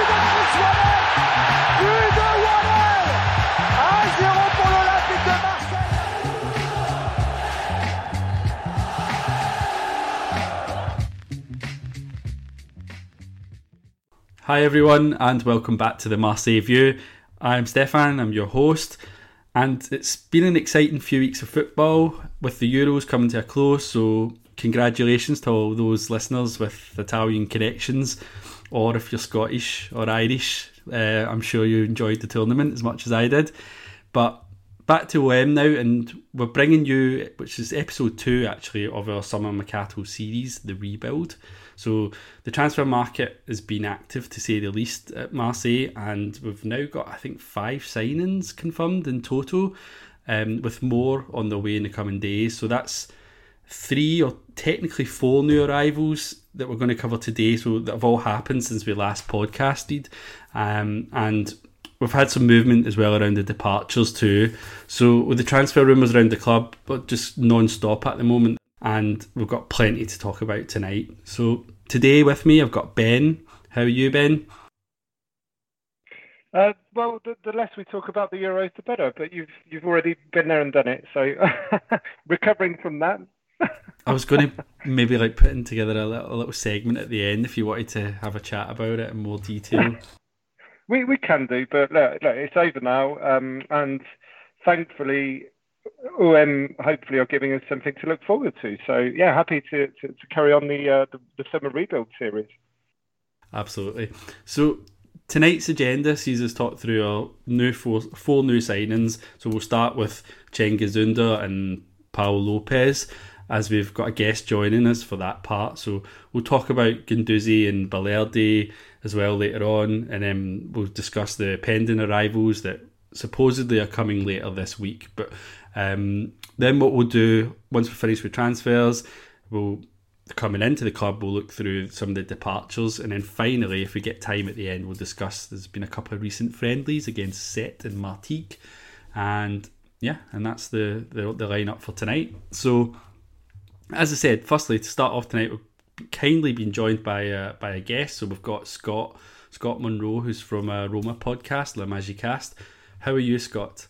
Va être le but de Chris Waddle but de Waddle 1-0 pour l'Olympique de Marseille Hi, everyone, and welcome back to the Marseille View. I'm Stefan, I'm your host, and it's been an exciting few weeks of football with the Euros coming to a close. So, congratulations to all those listeners with Italian connections, or if you're Scottish or Irish, uh, I'm sure you enjoyed the tournament as much as I did. But back to OM now, and we're bringing you, which is episode two actually of our summer Mercato series, the rebuild. So the transfer market has been active to say the least at Marseille, and we've now got I think five signings confirmed in total, um, with more on the way in the coming days. So that's three or technically four new arrivals that we're going to cover today. So that have all happened since we last podcasted, um, and we've had some movement as well around the departures too. So with the transfer rumours around the club, but just non-stop at the moment, and we've got plenty to talk about tonight. So today with me, I've got Ben. How are you, Ben? Uh, well, the, the less we talk about the Euros, the better. But you've you've already been there and done it, so recovering from that. I was going to maybe like putting together a little, a little segment at the end if you wanted to have a chat about it in more detail. we we can do, but look, look it's over now, um, and thankfully, OM hopefully are giving us something to look forward to. So yeah, happy to to, to carry on the, uh, the the summer rebuild series. Absolutely. So tonight's agenda sees us talk through our new four, four new signings. So we'll start with Cengiz Under and Paul Lopez, as we've got a guest joining us for that part. So we'll talk about Guendouzi and Balerdi as well later on, and then we'll discuss the pending arrivals that supposedly are coming later this week. But um, then what we'll do once we finish with transfers, we'll coming into the club, we'll look through some of the departures, and then finally, if we get time at the end, we'll discuss. There's been a couple of recent friendlies against Sète and Martigues, and yeah, and that's the, the the lineup for tonight. So, as I said, firstly to start off tonight, we've kindly been joined by a, by a guest. So we've got Scot Scot Munroe, who's from a Roma podcast, La Magicast. How are you, Scot?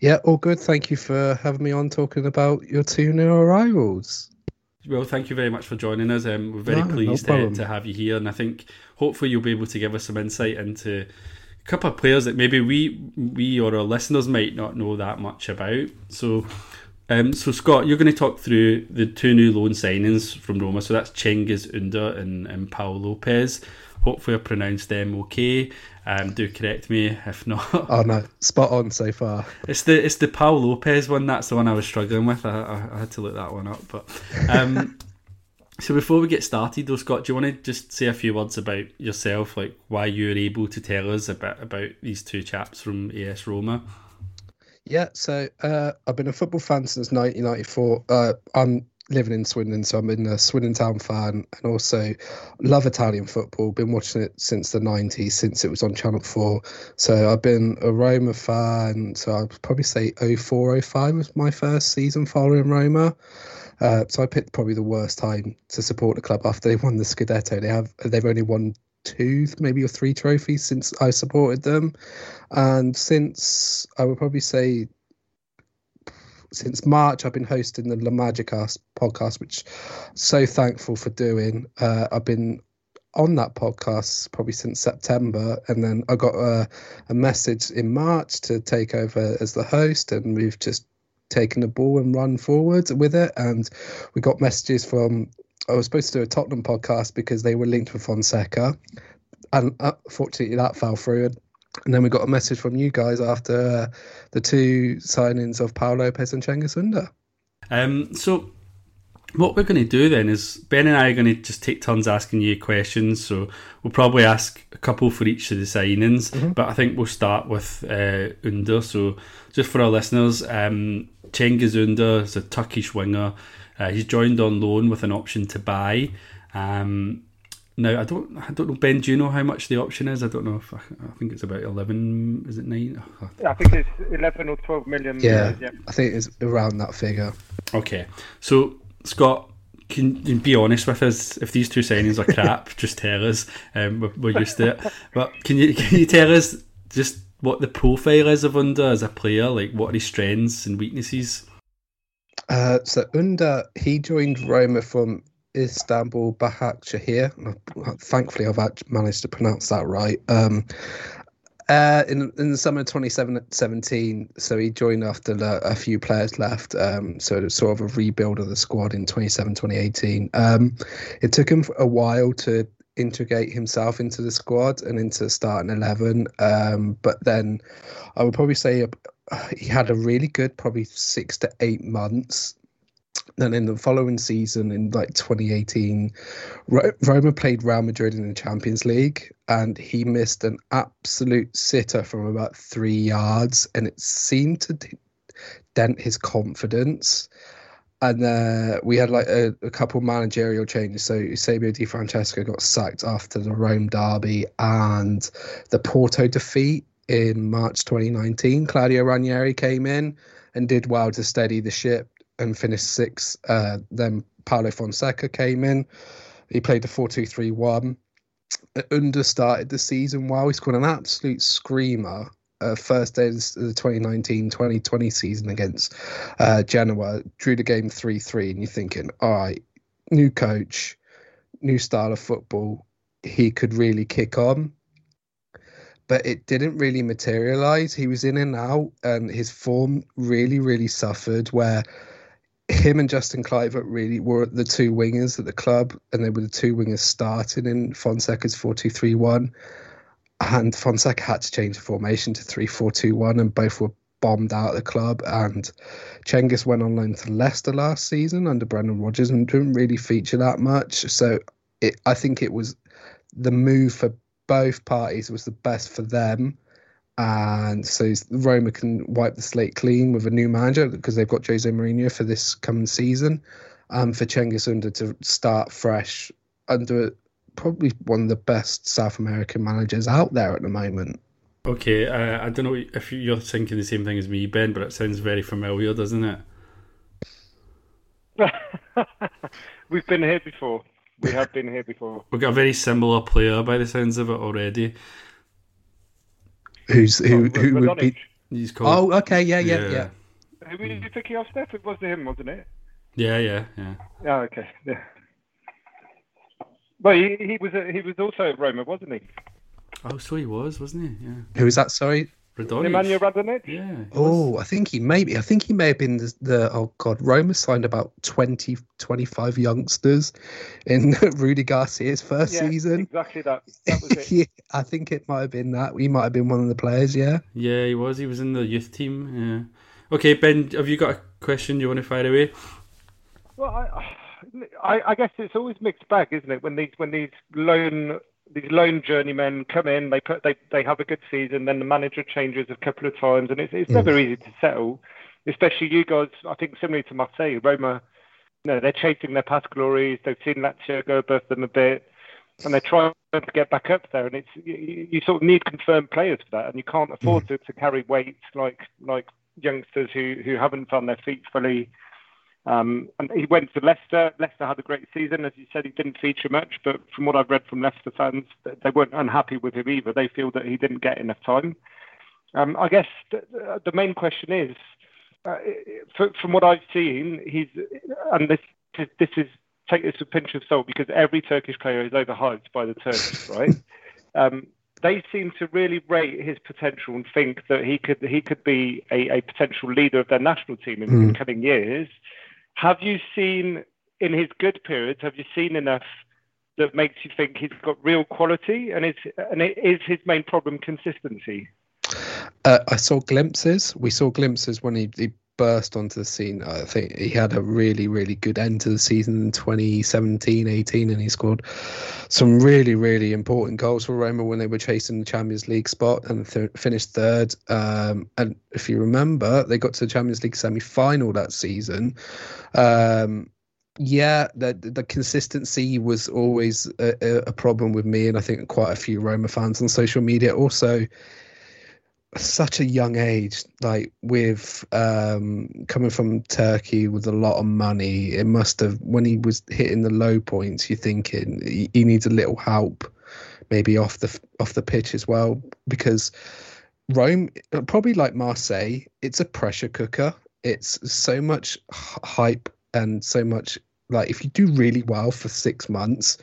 Yeah, all good. Thank you for having me on talking about your two new arrivals. Well, thank you very much for joining us. Um, we're very No, no pleased uh, to, to have you here, and I think hopefully you'll be able to give us some insight into a couple of players that maybe we we or our listeners might not know that much about. So, um, so Scot, you're going to talk through the two new loan signings from Roma. So that's Cengiz Under and, and Paul Lopez. Hopefully, I pronounced them okay. Um, do correct me if not. Oh no, spot on so far. It's the it's the Paul Lopez one. That's the one I was struggling with. I, I, I had to look that one up. But um, so before we get started, though, Scot, do you want to just say a few words about yourself, like why you were able to tell us about about these two chaps from AS Roma? Yeah, so uh, I've been a football fan since 1994. Uh, I'm living in Swindon, so I'm in a Swindon Town fan, and also love Italian football. Been watching it since the 90s, since it was on Channel 4. So I've been a Roma fan. So I'd probably say 04, 05 was my first season following Roma. Uh, so I picked probably the worst time to support the club after they won the Scudetto. They have they've only won two, maybe or three trophies since I supported them, and since I would probably say since March I've been hosting the La Magicast podcast, which I'm so thankful for doing. Uh, I've been on that podcast probably since September, and then I got a, a message in March to take over as the host, and we've just taken the ball and run forward with it. And we got messages from I was supposed to do a Tottenham podcast because they were linked with Fonseca, and unfortunately that fell through. And, and then we got a message from you guys after uh, the two signings of Paolo Lopez and Cengiz Under. Um, so what we're going to do then is Ben and I are going to just take turns asking you questions. So we'll probably ask a couple for each of the signings, mm-hmm. but I think we'll start with uh, Under. So just for our listeners, um, Cengiz Under is a Turkish winger. Uh, he's joined on loan with an option to buy. Um, now I don't, I don't know, Ben. Do you know how much the option is? I don't know if I, I think it's about eleven. Is it nine? Yeah, I think it's eleven or twelve million. Yeah, yeah, I think it's around that figure. Okay, so Scot, can you be honest with us? If these two signings are crap, just tell us. Um, we're, we're, used to it. But can you can you tell us just what the profile is of Under as a player? Like, what are his strengths and weaknesses? Uh, so Under, he joined Roma from Istanbul Başakşehir. Thankfully, I've managed to pronounce that right. Um, uh, in in the summer of 2017, so he joined after a few players left. Um, so it was sort of a rebuild of the squad in 27, 2018. Um, it took him a while to integrate himself into the squad and into starting 11. Um, but then I would probably say he had a really good, probably six to eight months then in the following season, in like 2018, Roma played Real Madrid in the Champions League, and he missed an absolute sitter from about three yards, and it seemed to dent his confidence. And uh, we had like a, a couple managerial changes. So Eusebio Di Francesco got sacked after the Rome derby and the Porto defeat in March 2019. Claudio Ranieri came in and did well to steady the ship and finished sixth. Uh, then Paulo Fonseca came in. He played the 4 2 3 1. Under started the season well. He scored an absolute screamer. Uh, first day of the 2019 2020 season against uh, Genoa, drew the game 3 3. And you're thinking, all right, new coach, new style of football. He could really kick on but it didn't really materialize. He was in and out, and his form really, really suffered. Where him and Justin Kluivert really were the two wingers at the club, and they were the two wingers starting in Fonseca's 4 2 3 1. And Fonseca had to change the formation to 3 4 2 1, and both were bombed out of the club. And Cengiz went on loan to Leicester last season under Brendan Rodgers and didn't really feature that much. So it, I think it was the move for both parties was the best for them and so Roma can wipe the slate clean with a new manager because they've got Jose Mourinho for this coming season, and for Cengiz Under to start fresh under probably one of the best South American managers out there at the moment. Okay, uh, I don't know if you're thinking the same thing as me, Ben, but it sounds very familiar, doesn't it? We've been here before. We have been here before. We've got a very similar player by the sounds of it already. Who's who? Oh, who would be? He's called. Oh, okay, yeah, yeah, yeah. yeah. Who were you thinking of, Steph? It was him, wasn't it? Yeah, yeah, yeah. Oh, okay, yeah. Well, he, he was he was also at Roma, wasn't he? Oh, so he was, wasn't he? Yeah. Who was that? Sorry. Radonjic. Nemanja Radonjic? Yeah. Oh, I think he maybe. I think he may have been the, the, oh god, Roma signed about 20, 25 youngsters in Rudi Garcia's first yeah, season. Exactly that. That was it. yeah, I think it might have been that. He might have been one of the players. Yeah. Yeah, he was. He was in the youth team. Yeah. Okay, Ben, have you got a question you want to fire away? Well, I, I, I guess it's always mixed bag, isn't it? When these when these loan these lone journeymen come in, they put they they have a good season, then the manager changes a couple of times, and it's it's mm. never easy to settle. Especially you guys, I think similarly to Marseille, Roma, you know, they're chasing their past glories. They've seen Lazio go above them a bit, and they're trying to get back up there. And it's you, you sort of need confirmed players for that, and you can't afford mm. to, to carry weights like like youngsters who who haven't found their feet fully um, and he went to Leicester. Leicester had a great season. As you said, he didn't feature much, but from what I've read from Leicester fans, they weren't unhappy with him either. They feel that he didn't get enough time. Um, I guess the, the, main question is, uh, from what I've seen, he's and this this is take this with a pinch of salt because every Turkish player is overhyped by the Turks, right? Um, they seem to really rate his potential and think that he could he could be a, a potential leader of their national team in, mm. in coming years. Have you seen in his good periods? Have you seen enough that makes you think he's got real quality? And is and is his main problem consistency? Uh, I saw glimpses. We saw glimpses when he, he burst onto the scene. I think he had a really, really good end to the season in 2017 18, and he scored some really, really important goals for Roma when they were chasing the Champions League spot and th- finished third. Um, and if you remember, they got to the Champions League semi final that season. Um, yeah, the the consistency was always a, a, problem with me, and I think quite a few Roma fans on social media. Also, such a young age, like with um, coming from Turkey with a lot of money, it must have when he was hitting the low points. You're thinking he, he needs a little help, maybe off the off the pitch as well, because Rome, probably like Marseille, it's a pressure cooker. It's so much hype and so much like if you do really well for six months,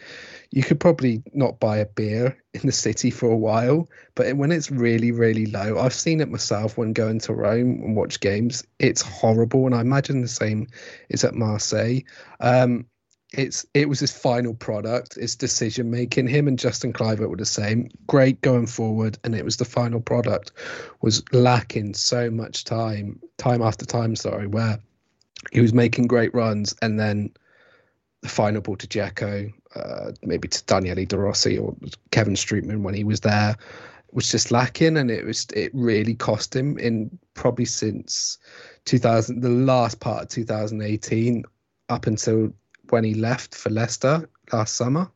you could probably not buy a beer in the city for a while. But when it's really, really low, I've seen it myself when going to Rome and watch games. It's horrible, and I imagine the same is at Marseille. Um, it's it was his final product, his decision making. Him and Justin Kluivert were the same. Great going forward, and it was the final product was lacking so much time, time after time. Sorry, where he was making great runs and then the final ball to Dzeko, uh, maybe to Daniele De Rossi or Kevin Strootman when he was there, was just lacking, and it was it really cost him in probably since 2000, the last part of 2018, up until when he left for Leicester last summer.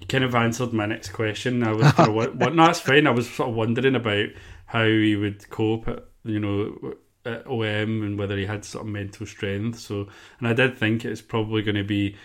You kind of answered my next question. I was kind of what, what no, that's fine. I was sort of wondering about how he would cope at you know at OM and whether he had sort of mental strength. So, and I did think it's probably going to be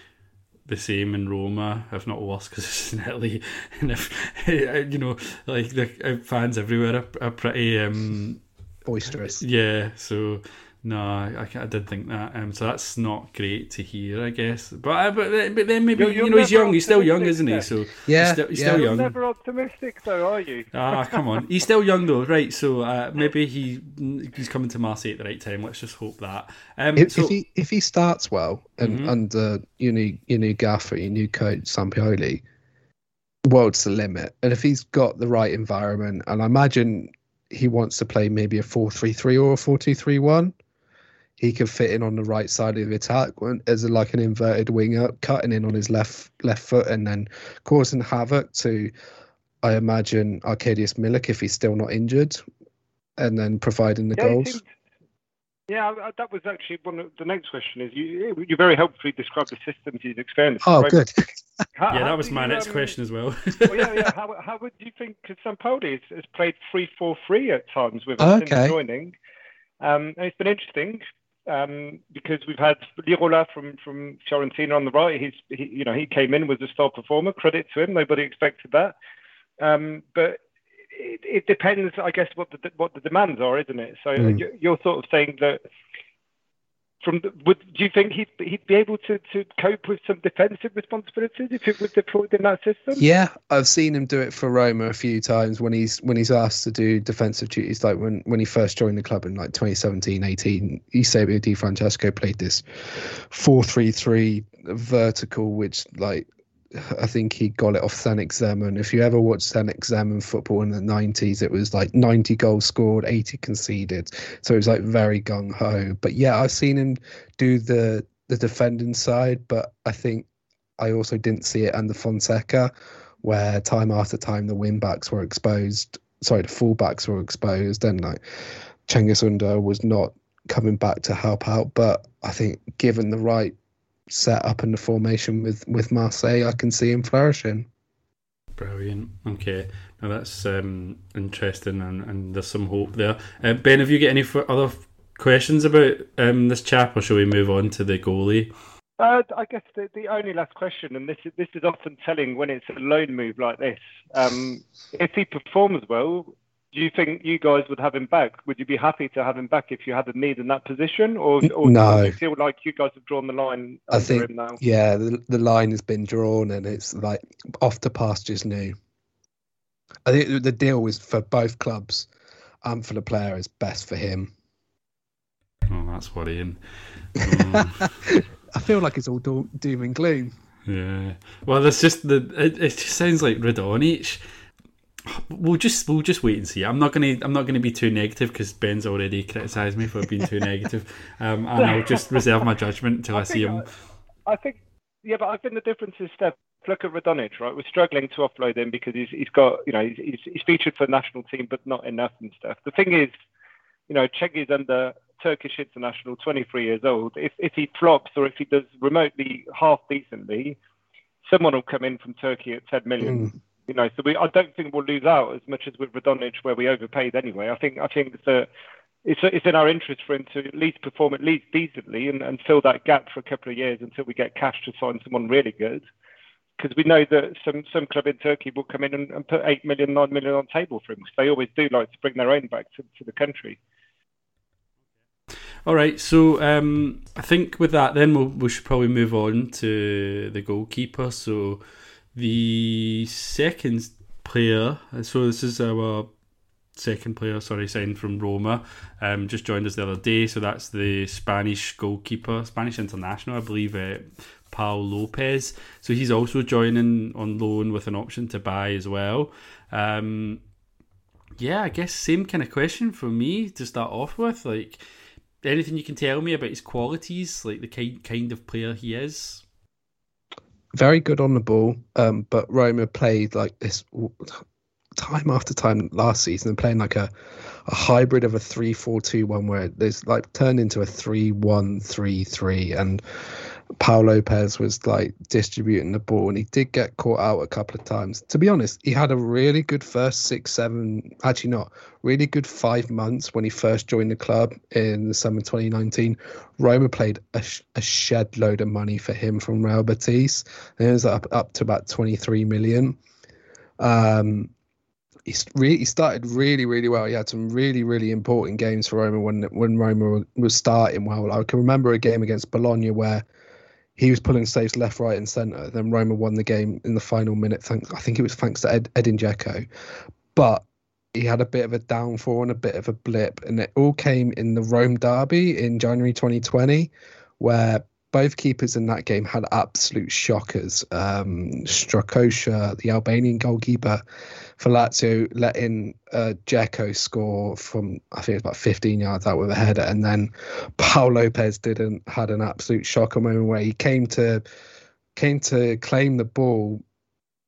the same in Roma, if not worse, because it's in Italy. And if you know, like the uh, fans everywhere are, are pretty um, boisterous. Yeah, so no, I, I did think that. Um, so that's not great to hear, I guess. But uh, but, but then maybe You're- you're you know he's young. He's still young, isn't he? yeah. So Yeah, he's still, he's yeah. still You're young. never optimistic, though, are you? Ah, come on. He's still young though, right? So uh, maybe he he's coming to Marseille at the right time. Let's just hope that. Um, If, so if he if he starts well and Mhm. under your new your new gaffer, your new coach Sampaoli, world's the limit. And if he's got the right environment, and I imagine he wants to play maybe a four three three or a four two three one, he can fit in on the right side of the attack as a, like an inverted winger, cutting in on his left left foot and then causing havoc to, I imagine Arkadiusz Milik if he's still not injured, and then providing the Yeah, goals. yeah, I- I- that was actually one of the next question. Is you you very helpfully described the systems you've experienced. Oh, Right? good. How- yeah, that was my you, next um, question as well. well, yeah, yeah. How, how would you think? Because Sampaoli has, has played three four three at times with us Okay. since joining. Um, and it's been interesting um, because we've had Lirola from from Fiorentina on the right. He's he, you know he came in was a star performer. Credit to him. Nobody expected that. Um, but it, it depends, I guess, what the what the demands are, isn't it? So Mm. you- you're sort of saying that. From the, would do you think he'd he'd be able to, to cope with some defensive responsibilities if it was deployed in that system? Yeah, I've seen him do it for Roma a few times when he's when he's asked to do defensive duties. Like when, when he first joined the club in like 2017, 18, Eusebio Di Francesco played this 4-3-3 vertical, which like I think he got it off Zdenek Zeman. If you ever watched Zdenek Zeman football in the 90s, it was like 90 goals scored, 80 conceded. So it was like very gung ho. But yeah, I've seen him do the the defending side, but I think I also didn't see it under Fonseca, where time after time the wing backs were exposed. Sorry, the fullbacks were exposed, and like Cengiz Under was not coming back to help out. But I think given the right setup in the formation with with Marseille, I can see him flourishing. Brilliant. Okay, now that's um, interesting, and, and there's some hope there. Uh, ben, have you got any f- other f- questions about um, this chap, or shall we move on to the goalie? Uh, I guess the, the only last question, and this is this is often telling when it's a loan move like this. Um, if he performs well, do you think you guys would have him back? Would you be happy to have him back if you had a need in that position, or, or No. do you feel like you guys have drawn the line I think- him now? Yeah, the the line has been drawn, and it's like off to pastures new. I think the deal was for both clubs and for the player is best for him. Oh, that's worrying. Oh, I feel like it's all doom and gloom. yeah. Well, there's just the. It, it just sounds like Radonjic. We'll just we'll just wait and see. I'm not gonna I'm not gonna be too negative because Ben's already criticised me for being too negative, um, and I'll just reserve my judgment until I, I see him. I, I think yeah, but I think the difference is Steph. Look at Radonjic, right? We're struggling to offload him because he's he's got you know he's, he's featured for the national team, but not enough and stuff. The thing is, you know, Cengiz under Turkish international, 23 years old. If if he flops or if he does remotely half decently, someone will come in from Turkey at 10 million. Mm. You know, so we I don't think we'll lose out as much as with Radonjic where we overpaid anyway. I think I think it's it's, it's in our interest for him to at least perform at least decently and, and fill that gap for a couple of years until we get cash to sign someone really good because we know that some some club in Turkey will come in and, and put eight million, nine million on table for him. Because they always do like to bring their own back to, to the country. All right, so um, I think with that, then we'll, we should probably move on to the goalkeeper. So the second player, so this is our second player, sorry, signed from Roma, um, just joined us the other day. So that's the Spanish goalkeeper, Spanish international, I believe, uh, Pau Lopez. So he's also joining on loan with an option to buy as well. Um, yeah, I guess same kind of question for me to start off with. Like, anything you can tell me about his qualities, like the kind kind of player he is? Very good on the ball, um, but Roma played like this time after time last season, playing like a, a hybrid of a 3 4 2 1 where there's like turned into a 3 1 3 3. And Pau Lopez was like distributing the ball and he did get caught out a couple of times. To be honest, he had a really good first six, seven, actually not, really good five months when he first joined the club in the summer 2019. Roma played a, a shed load of money for him from Real Betis. And it was up, up to about 23 million. Um, he, re- he started really, really well. He had some really, really important games for Roma when when Roma was starting well. I can remember a game against Bologna where he was pulling saves left, right, and centre. Then Roma won the game in the final minute. I think it was thanks to Ed, Edin Dzeko. But he had a bit of a downfall and a bit of a blip, and it all came in the Rome derby in January 2020, where both keepers in that game had absolute shockers. Um, Strakosha, the Albanian goalkeeper for Lazio, let in uh, Dzeko score from I think it was about 15 yards out with a header, and then Paul Lopez didn't had an absolute shocker moment where he came to came to claim the ball,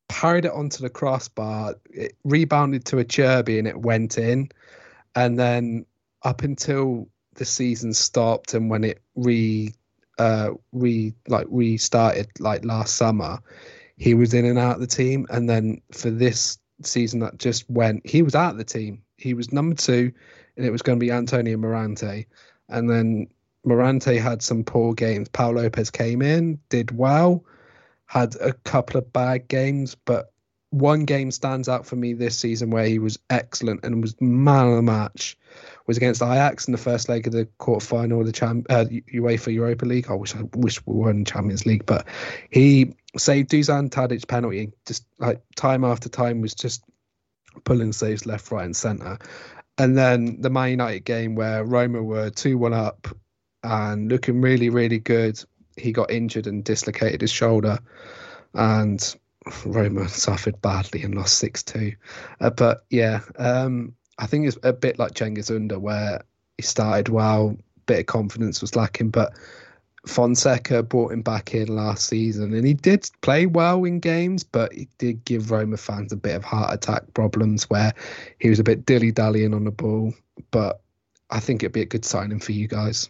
parried it onto the crossbar, it rebounded to Acerbi, and it went in, and then up until the season stopped and when it re uh, we like we started like last summer, he was in and out of the team, and then for this season that just went, he was out of the team. He was number two, and it was going to be Antonio Mirante, and then Mirante had some poor games. Paul Lopez came in, did well, had a couple of bad games, but one game stands out for me this season where he was excellent and was man of the match was against Ajax in the first leg of the quarterfinal of the Cham- uh, UEFA Europa League. I wish I wish we were in Champions League, but he saved Dusan Tadic's penalty. Just like time after time was just pulling saves left, right, and centre. And then the Man United game where Roma were two one up and looking really, really good. He got injured and dislocated his shoulder, and Roma suffered badly and lost six two. Uh, but yeah, um, I think it's a bit like Cengiz Under, where he started well, bit of confidence was lacking, but Fonseca brought him back in last season, and he did play well in games, but he did give Roma fans a bit of heart attack problems where he was a bit dilly dallying on the ball. But I think it'd be a good signing for you guys.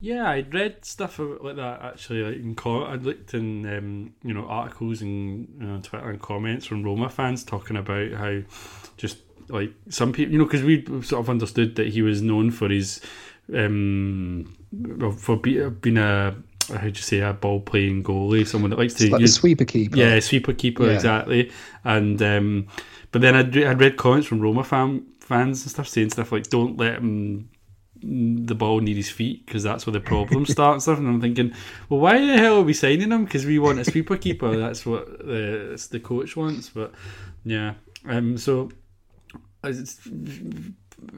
Yeah, I'd read stuff like that actually. Like in co- I'd looked in um, you know articles and you know, Twitter and comments from Roma fans talking about how just like some people, you know, because we sort of understood that he was known for his um for be, being a how do you say a ball playing goalie, someone that likes to like use, sweeper keeper. Yeah, sweeper keeper yeah. exactly. And um, but then I'd, I'd read comments from Roma fan, fans and stuff saying stuff like, "Don't let him." The ball near his feet because that's where the problem starts. And I'm thinking, well, why the hell are we signing him? Because we want a sweeper keeper. That's what the the coach wants. But yeah, um, so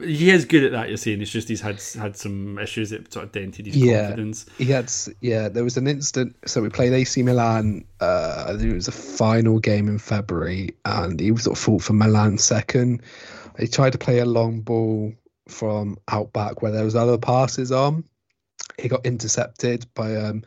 he is good at that. You're saying it's just he's had had some issues that sort of dented his Yeah. confidence. He had, yeah, there was an instant. So we played AC Milan. Uh, I think it was a final game in February, and he was sort of fought for Milan second. He tried to play a long ball from out back where there was other passes on. He got intercepted by um,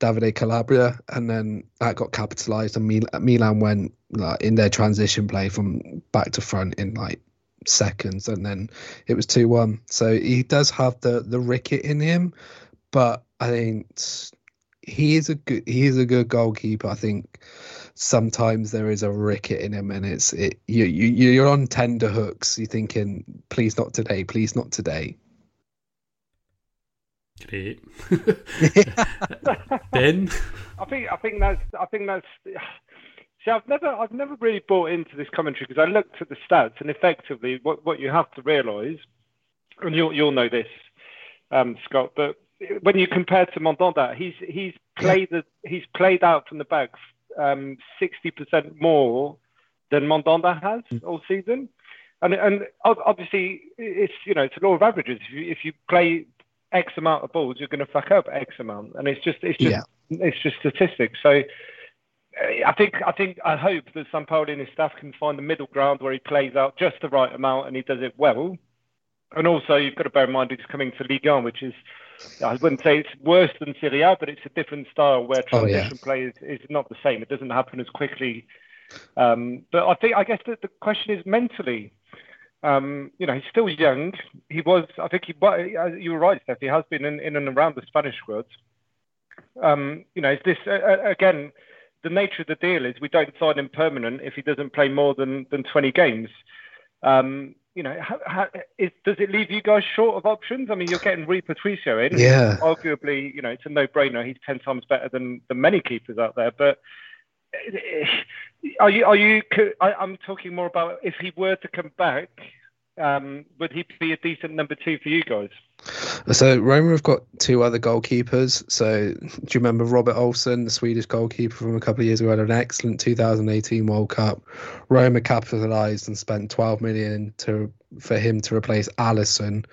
Davide Calabria, and then that got capitalised. And Mil- Milan went like, in their transition play from back to front in like seconds, and then it was two one. So he does have the the ricket in him, but I think he is a good he is a good goalkeeper. I think sometimes there is a ricket in him, and it's it you you you're on tender hooks. You're thinking, please not today, please not today. Great. ben, I think I think that's I think that's. See, I've never I've never really bought into this commentary because I looked at the stats and effectively what, what you have to realise, and you'll you'll know this, um, Scot, but when you compare to Mandanda, he's he's played the, he's played out from the back um, sixty percent more than Mandanda has all season, and and obviously it's you know it's a law of averages. If you if you play X amount of balls, you're going to fuck up X amount, and it's just it's just Yeah. it's just statistics. So uh, I think I think I hope that Sampaoli and his staff can find the middle ground where he plays out just the right amount and he does it well. And also, you've got to bear in mind he's coming to Ligue 1, which is I wouldn't say it's worse than Serie A, but it's a different style where Oh, transition yeah. play is, is not the same. It doesn't happen as quickly. Um, but I think I guess that the question is mentally. Um, you know, he's still young. He was, I think, he. uh, You were right, Steph. He has been in, in and around the Spanish squad. Um, you know, is this uh, uh, again? The nature of the deal is we don't sign him permanent if he doesn't play more than than 20 games. Um, you know, how, how, is, does it leave you guys short of options? I mean, you're getting Rui Patricio in. Yeah. Arguably, you know, it's a no-brainer. He's 10 times better than, than many keepers out there. But eh, are you, are you, I, I'm talking more about if he were to come back, um, would he be a decent number two for you guys? So Roma have got two other goalkeepers. So do you remember Robert Olsen, the Swedish goalkeeper from a couple of years ago, had an excellent 2018 World Cup. Roma capitalised and spent 12 million to for him to replace Alisson,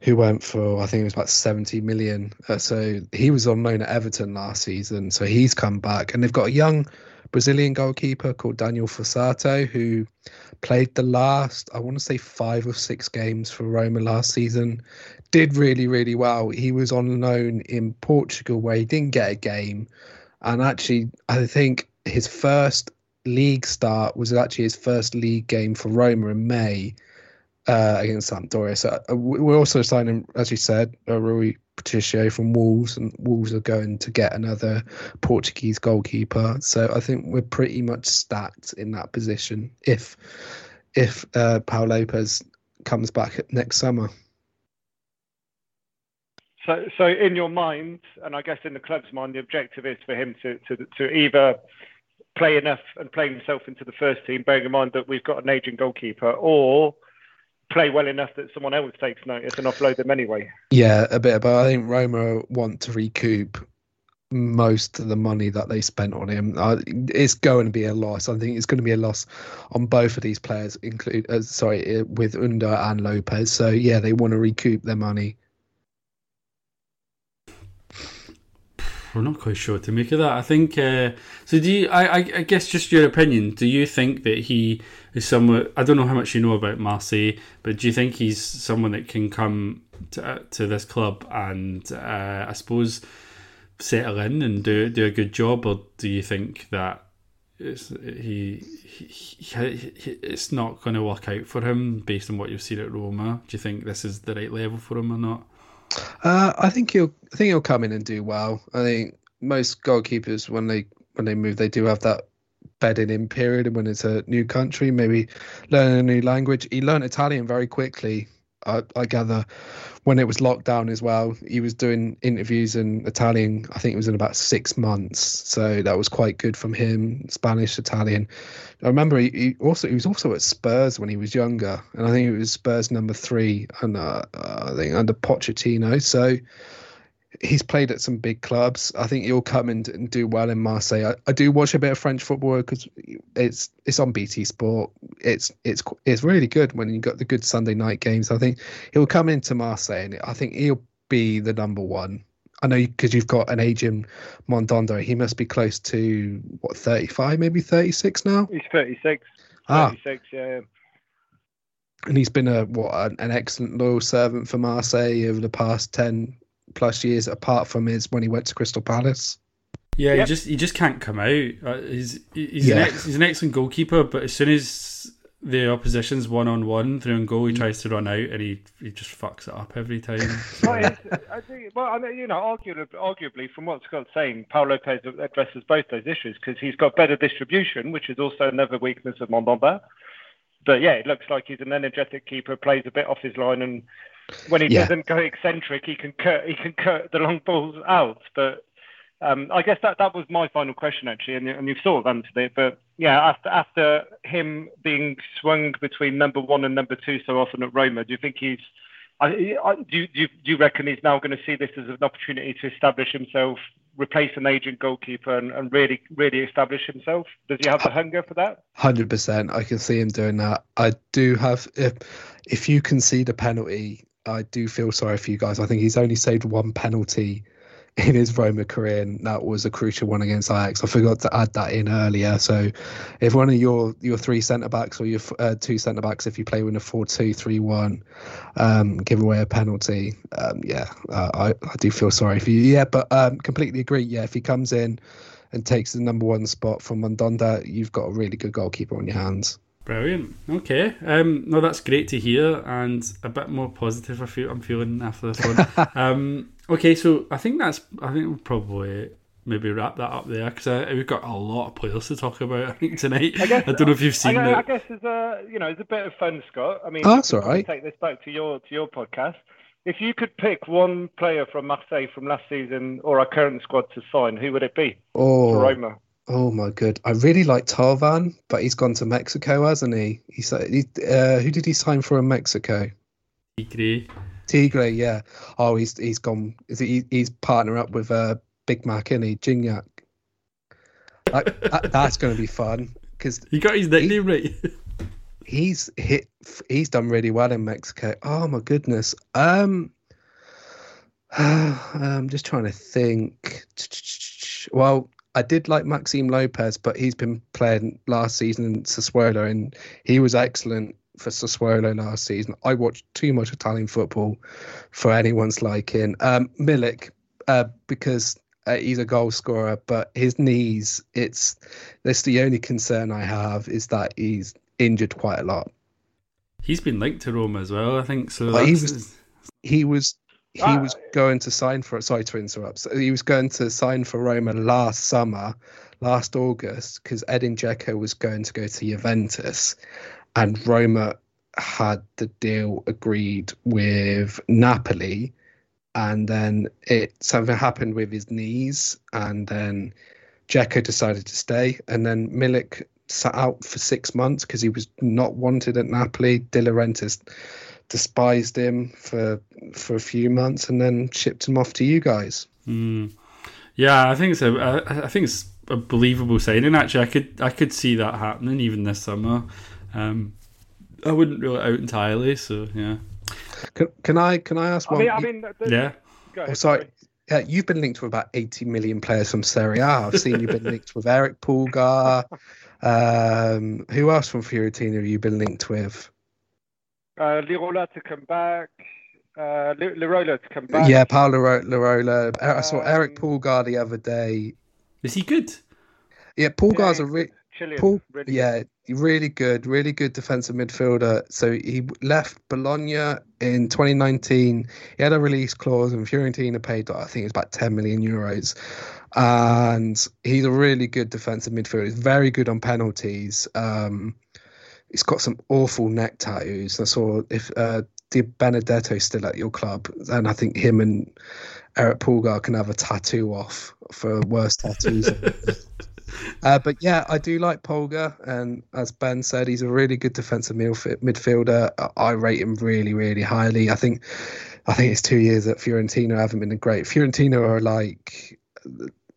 who went for I think it was about 70 million. Uh, so he was on loan at Everton last season. So he's come back, and they've got a young Brazilian goalkeeper called Daniel Fuzato who played the last I want to say five or six games for Roma last season did really, really well. He was on loan in Portugal where he didn't get a game. And actually, I think his first league start was actually his first league game for Roma in May uh, against Sampdoria. So uh, we- we're also signing, as you said, uh, Rui Patricio from Wolves, and Wolves are going to get another Portuguese goalkeeper. So I think we're pretty much stacked in that position if if uh, Paul Lopez comes back next summer. So, so in your mind, and I guess in the club's mind, the objective is for him to, to, to either play enough and play himself into the first team, bearing in mind that we've got an aging goalkeeper, or play well enough that someone else takes notice and offload them anyway. Yeah, a bit, but I think Roma want to recoup most of the money that they spent on him. It's going to be a loss. I think it's going to be a loss on both of these players, include uh, sorry, with Under and Lopez. So yeah, they want to recoup their money. We're not quite sure to make of that. I think. Uh, so, do you? I, I, I guess just your opinion. Do you think that he is someone? I don't know how much you know about Marseille, but do you think he's someone that can come to, uh, to this club and uh, I suppose settle in and do do a good job, or do you think that it's, he, he, he, he it's not going to work out for him based on what you've seen at Roma? Do you think this is the right level for him or not? Uh, I think he'll. I think he'll come in and do well. I think most goalkeepers when they when they move, they do have that bedding in period, and when it's a new country, maybe learning a new language. He learned Italian very quickly. I, I gather when it was lockdown as well. He was doing interviews in Italian. I think it was in about six months, so that was quite good from him. Spanish, Italian. I remember he, he also he was also at Spurs when he was younger, and I think it was Spurs number three, and uh, I think under Pochettino. So he's played at some big clubs. I think he'll come and, and do well in Marseille. I, I do watch a bit of French football because it's it's on BT Sport. It's it's it's really good when you got the good Sunday night games. I think he'll come into Marseille and I think he'll be the number one. I know because you've got an aging Mandanda. He must be close to what thirty five, maybe thirty six now. He's 36. Ah. 36, yeah. and he's been a what an, an excellent loyal servant for Marseille over the past ten plus years. Apart from his when he went to Crystal Palace. Yeah, Yep. he just he just can't come out. Uh, he's he's, Yeah. an ex, he's an excellent goalkeeper, but as soon as the opposition's one on one through and goal, he tries to run out and he he just fucks it up every time. So- Well, I think, well, I mean, you know, arguably, arguably, from what Scot's saying, Paul Lopez addresses both those issues because he's got better distribution, which is also another weakness of Mandanda. But yeah, it looks like he's an energetic keeper, plays a bit off his line, and when he Yeah. doesn't go eccentric, he can cut he can cut the long balls out. But um, I guess that that was my final question actually, and, and you've sort of answered it. But yeah, after after him being swung between number one and number two so often at Roma, do you think he's I, I, do, you, do, you, do you reckon he's now going to see this as an opportunity to establish himself, replace an agent goalkeeper, and, and really, really establish himself? Does he have the hunger for that? Hundred percent. I can see him doing that. I do have if if you concede a penalty, I do feel sorry for you guys. I think he's only saved one penalty in his Roma career, and that was a crucial one against Ajax. I forgot to add that in earlier. So, if one of your your three centre backs or your uh, two centre backs, if you play with a four-two-three-one, um, give away a penalty, um, yeah, uh, I I do feel sorry for you. Yeah, but um, completely agree. Yeah, if he comes in and takes the number one spot from Mandanda, you've got a really good goalkeeper on your hands. Brilliant. Okay. Um, no, that's great to hear, and a bit more positive. I feel I'm feeling after this one. um, okay, so I think that's. I think we'll probably maybe wrap that up there because we've got a lot of players to talk about. I think tonight. I, guess- don't know if you've seen I, I it. guess as a you know, as a bit of fun, Scot. I mean, Oh, that's all right. Take this back to your to your podcast. If you could pick one player from Marseille from last season or our current squad to sign, who would it be for Oh, Roma? Oh my good. I really like Thauvin, but he's gone to Mexico, hasn't he? He's he, uh, who did he sign for in Mexico? Gray. Tigre, yeah. Oh, he's he's gone. Is he, he's partner up with uh, Big Mac, isn't he? Gignac. That, that, that's going to be fun because You got his nickname right. he's hit. He's done really well in Mexico. Oh my goodness. Um, I'm just trying to think. Well, I did like Maxime Lopez, but he's been playing last season in Sassuolo, and he was excellent for Sassuolo last season. I watched too much Italian football for anyone's liking. Um, Milik, uh, because uh, he's a goal scorer, but his knees, it's that's the only concern I have is that he's injured quite a lot. He's been linked to Roma as well. I think so. Well, he was- He was he Ah. was going to sign for sorry to interrupt. So he was going to sign for Roma last summer, last August, because Edin Dzeko was going to go to Juventus, and Roma had the deal agreed with Napoli, and then it something happened with his knees, and then Dzeko decided to stay, and then Milik sat out for six months because he was not wanted at Napoli. De Laurentiis despised him for for a few months and then shipped him off to you guys. Mm. Yeah, I think it's a. I, I think it's a believable signing. Actually, I could I could see that happening even this summer. Um, I wouldn't rule it out entirely. So yeah, Can, can I can I ask I one? mean, I mean, the, yeah. Go ahead, oh, sorry. Yeah, you've been linked with about 80 million players from Serie A. I've seen you've been linked with Eric Pulgar. Um, who else from Fiorentina have you been linked with? Uh, Lirola to come back. Uh, Lirola to come back. Yeah, Paolo Ro- Larola. I saw Eric Um, Pulgar the other day. Is he good? Yeah, Pulgar's Yeah, a re- Chilean. Paul, really yeah, really good, really good defensive midfielder. So he left Bologna in 2019. He had a release clause, and Fiorentina paid, I think, it's about 10 million euros. And he's a really good defensive midfielder. He's very good on penalties. Um, he's got some awful neck tattoos. I saw if uh, Di Benedetto's still at your club, and I think him and Eric Pulgar can have a tattoo off for worse tattoos. Uh, but yeah, I do like Polga, and as Ben said, he's a really good defensive midf- midfielder. I- I rate him really, really highly. I think I think it's two years at Fiorentina haven't been great. Fiorentina are like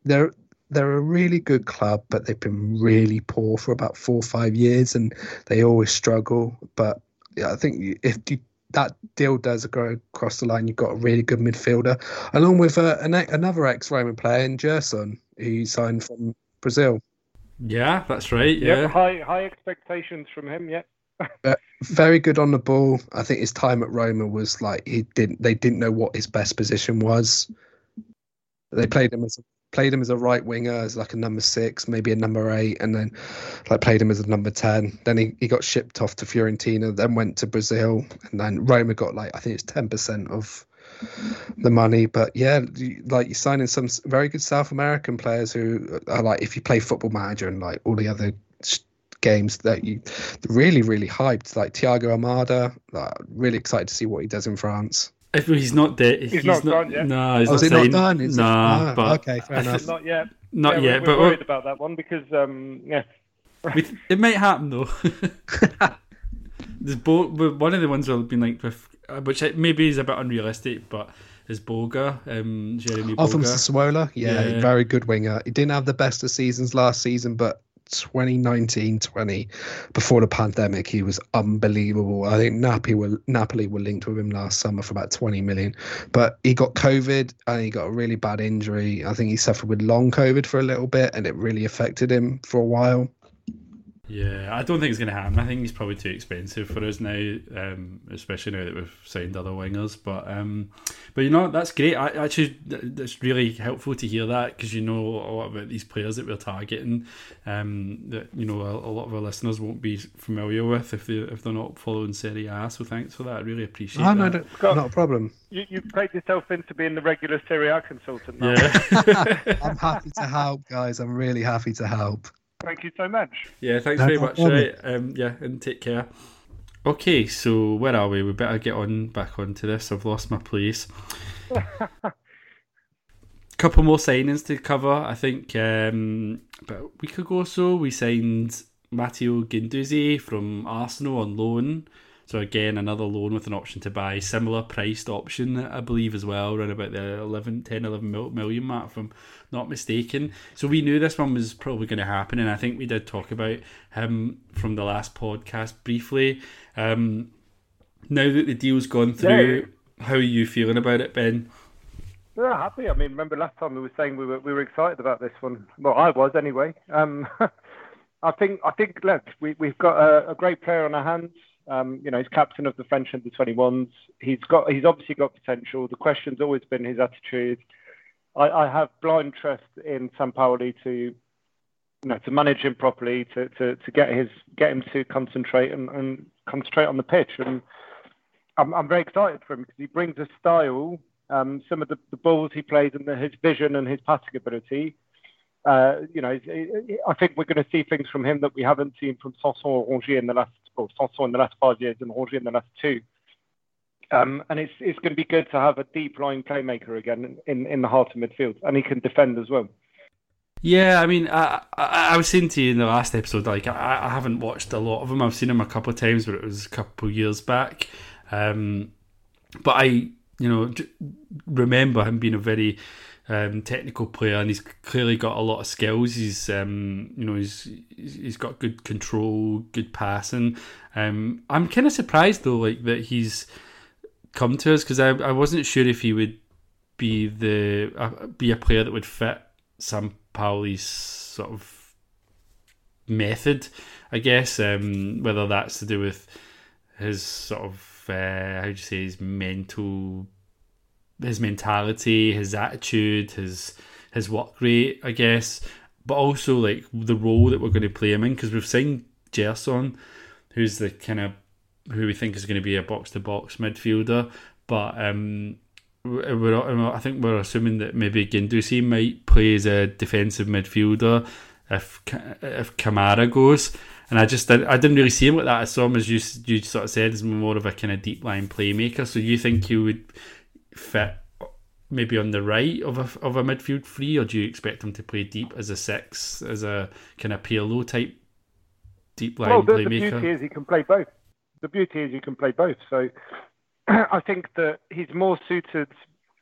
they're they're a really good club, but they've been really poor for about four or five years, and they always struggle. But yeah, I think if you, that deal does go across the line, you've got a really good midfielder, along with uh, an, another ex-Roman player in Gerson, who signed from Brazil. Yeah, that's right. Yeah, yep, high high expectations from him. Yeah. very good on the ball. I think his time at Roma was like he didn't. They didn't know what his best position was. They played him as a played him as a right winger, as like a number six, maybe a number eight, and then like played him as a number ten. Then he, he got shipped off to Fiorentina, then went to Brazil, and then Roma got like I think it's ten percent of the money. But yeah, like you're signing some very good South American players who are like if you play Football Manager and like all the other games that you really really hyped, like Thiago Almada. Like, really excited to see what he does in France. If he's not dead, he's, he's not, not done yet. No, he's oh, not, is not done. Is nah, but okay, fair enough. Not yet. Not yeah, yet, we're, but we're worried about that one because um, yeah, it might happen though. There's Bo- one of the ones that have been linked with, uh, which maybe is a bit unrealistic, but is Boga, um, Jeremie Boga. Oh, from Sassuolo? Yeah, yeah, very good winger. He didn't have the best of seasons last season, but 2019 20 before the pandemic he was unbelievable. I think napoli were napoli were linked with him last summer for about 20 million. But he got covid and he got a really bad injury. I think he suffered with long covid for a little bit and it really affected him for a while yeah, I don't think it's going to happen. I think he's probably too expensive for us now, um, especially now that we've signed other wingers. But um, but you know that's great. I, actually, it's really helpful to hear that because you know a lot about these players that we're targeting. Um, that you know a, a, lot of our listeners won't be familiar with if they if they're not following Serie A. So thanks for that. I really appreciate oh, that. No, not a problem. You you played yourself into being the regular Serie A consultant. Now. Yeah, I'm happy to help, guys. I'm really happy to help. Thank you so much. Yeah, thanks very much. Right. Um, yeah, and take care. Okay, so where are we? We better get on back onto this. I've lost my place. Couple more signings to cover. I think um, about a week ago or so we signed Matteo Guendouzi from Arsenal on loan. So again, another loan with an option to buy, similar priced option, I believe as well, around about the 11, 10, 11 million mark, if I'm not mistaken. So we knew this one was probably going to happen, and I think we did talk about him from the last podcast briefly. Um, now that the deal's gone through, yeah. how are you feeling about it, Ben? Yeah, happy. I mean, remember last time we were saying we were we were excited about this one. Well, I was anyway. Um, I think I think look, we we've got a, a great player on our hands. Um, you know, he's captain of the French under 21s. He's got, he's obviously got potential. The question's always been his attitude. I, I have blind trust in Sampaoli to, you know, to manage him properly, to, to, to get his, get him to concentrate and, and concentrate on the pitch. And I'm, I'm very excited for him because he brings a style, um, some of the, the balls he plays and the, his vision and his passing ability. Uh, you know, I think we're going to see things from him that we haven't seen from Sanson or Rongier in the last well, Sanson in the last five years and Rongier in the last two. Um, and it's it's going to be good to have a deep line playmaker again in, in the heart of midfield, and he can defend as well. Yeah, I mean, I, I, I was saying to you in the last episode, like I, I haven't watched a lot of him. I've seen him a couple of times, but it was a couple of years back. Um, but I, you know, remember him being a very um, technical player, and he's clearly got a lot of skills. He's um, you know he's he's got good control, good passing. Um, I'm kind of surprised though, like that he's come to us because I, I wasn't sure if he would be the uh, be a player that would fit Sam Pauli's sort of method. I guess um, whether that's to do with his sort of uh, how do you say his mental his mentality, his attitude, his his work rate, I guess, but also like the role that we're going to play him in because we've signed Gerson, who's the kind of who we think is going to be a box to box midfielder, but um, we're, I think we're assuming that maybe Guendouzi might play as a defensive midfielder if if Kamara goes. And I just I didn't really see him like that. I saw him as you you sort of said as more of a kind of deep line playmaker. So you think you would fit maybe on the right of a of a midfield three, or do you expect him to play deep as a six, as a kind of Pirlo type deep line well, the, playmaker? The beauty is he can play both. The beauty is he can play both. So I think that he's more suited.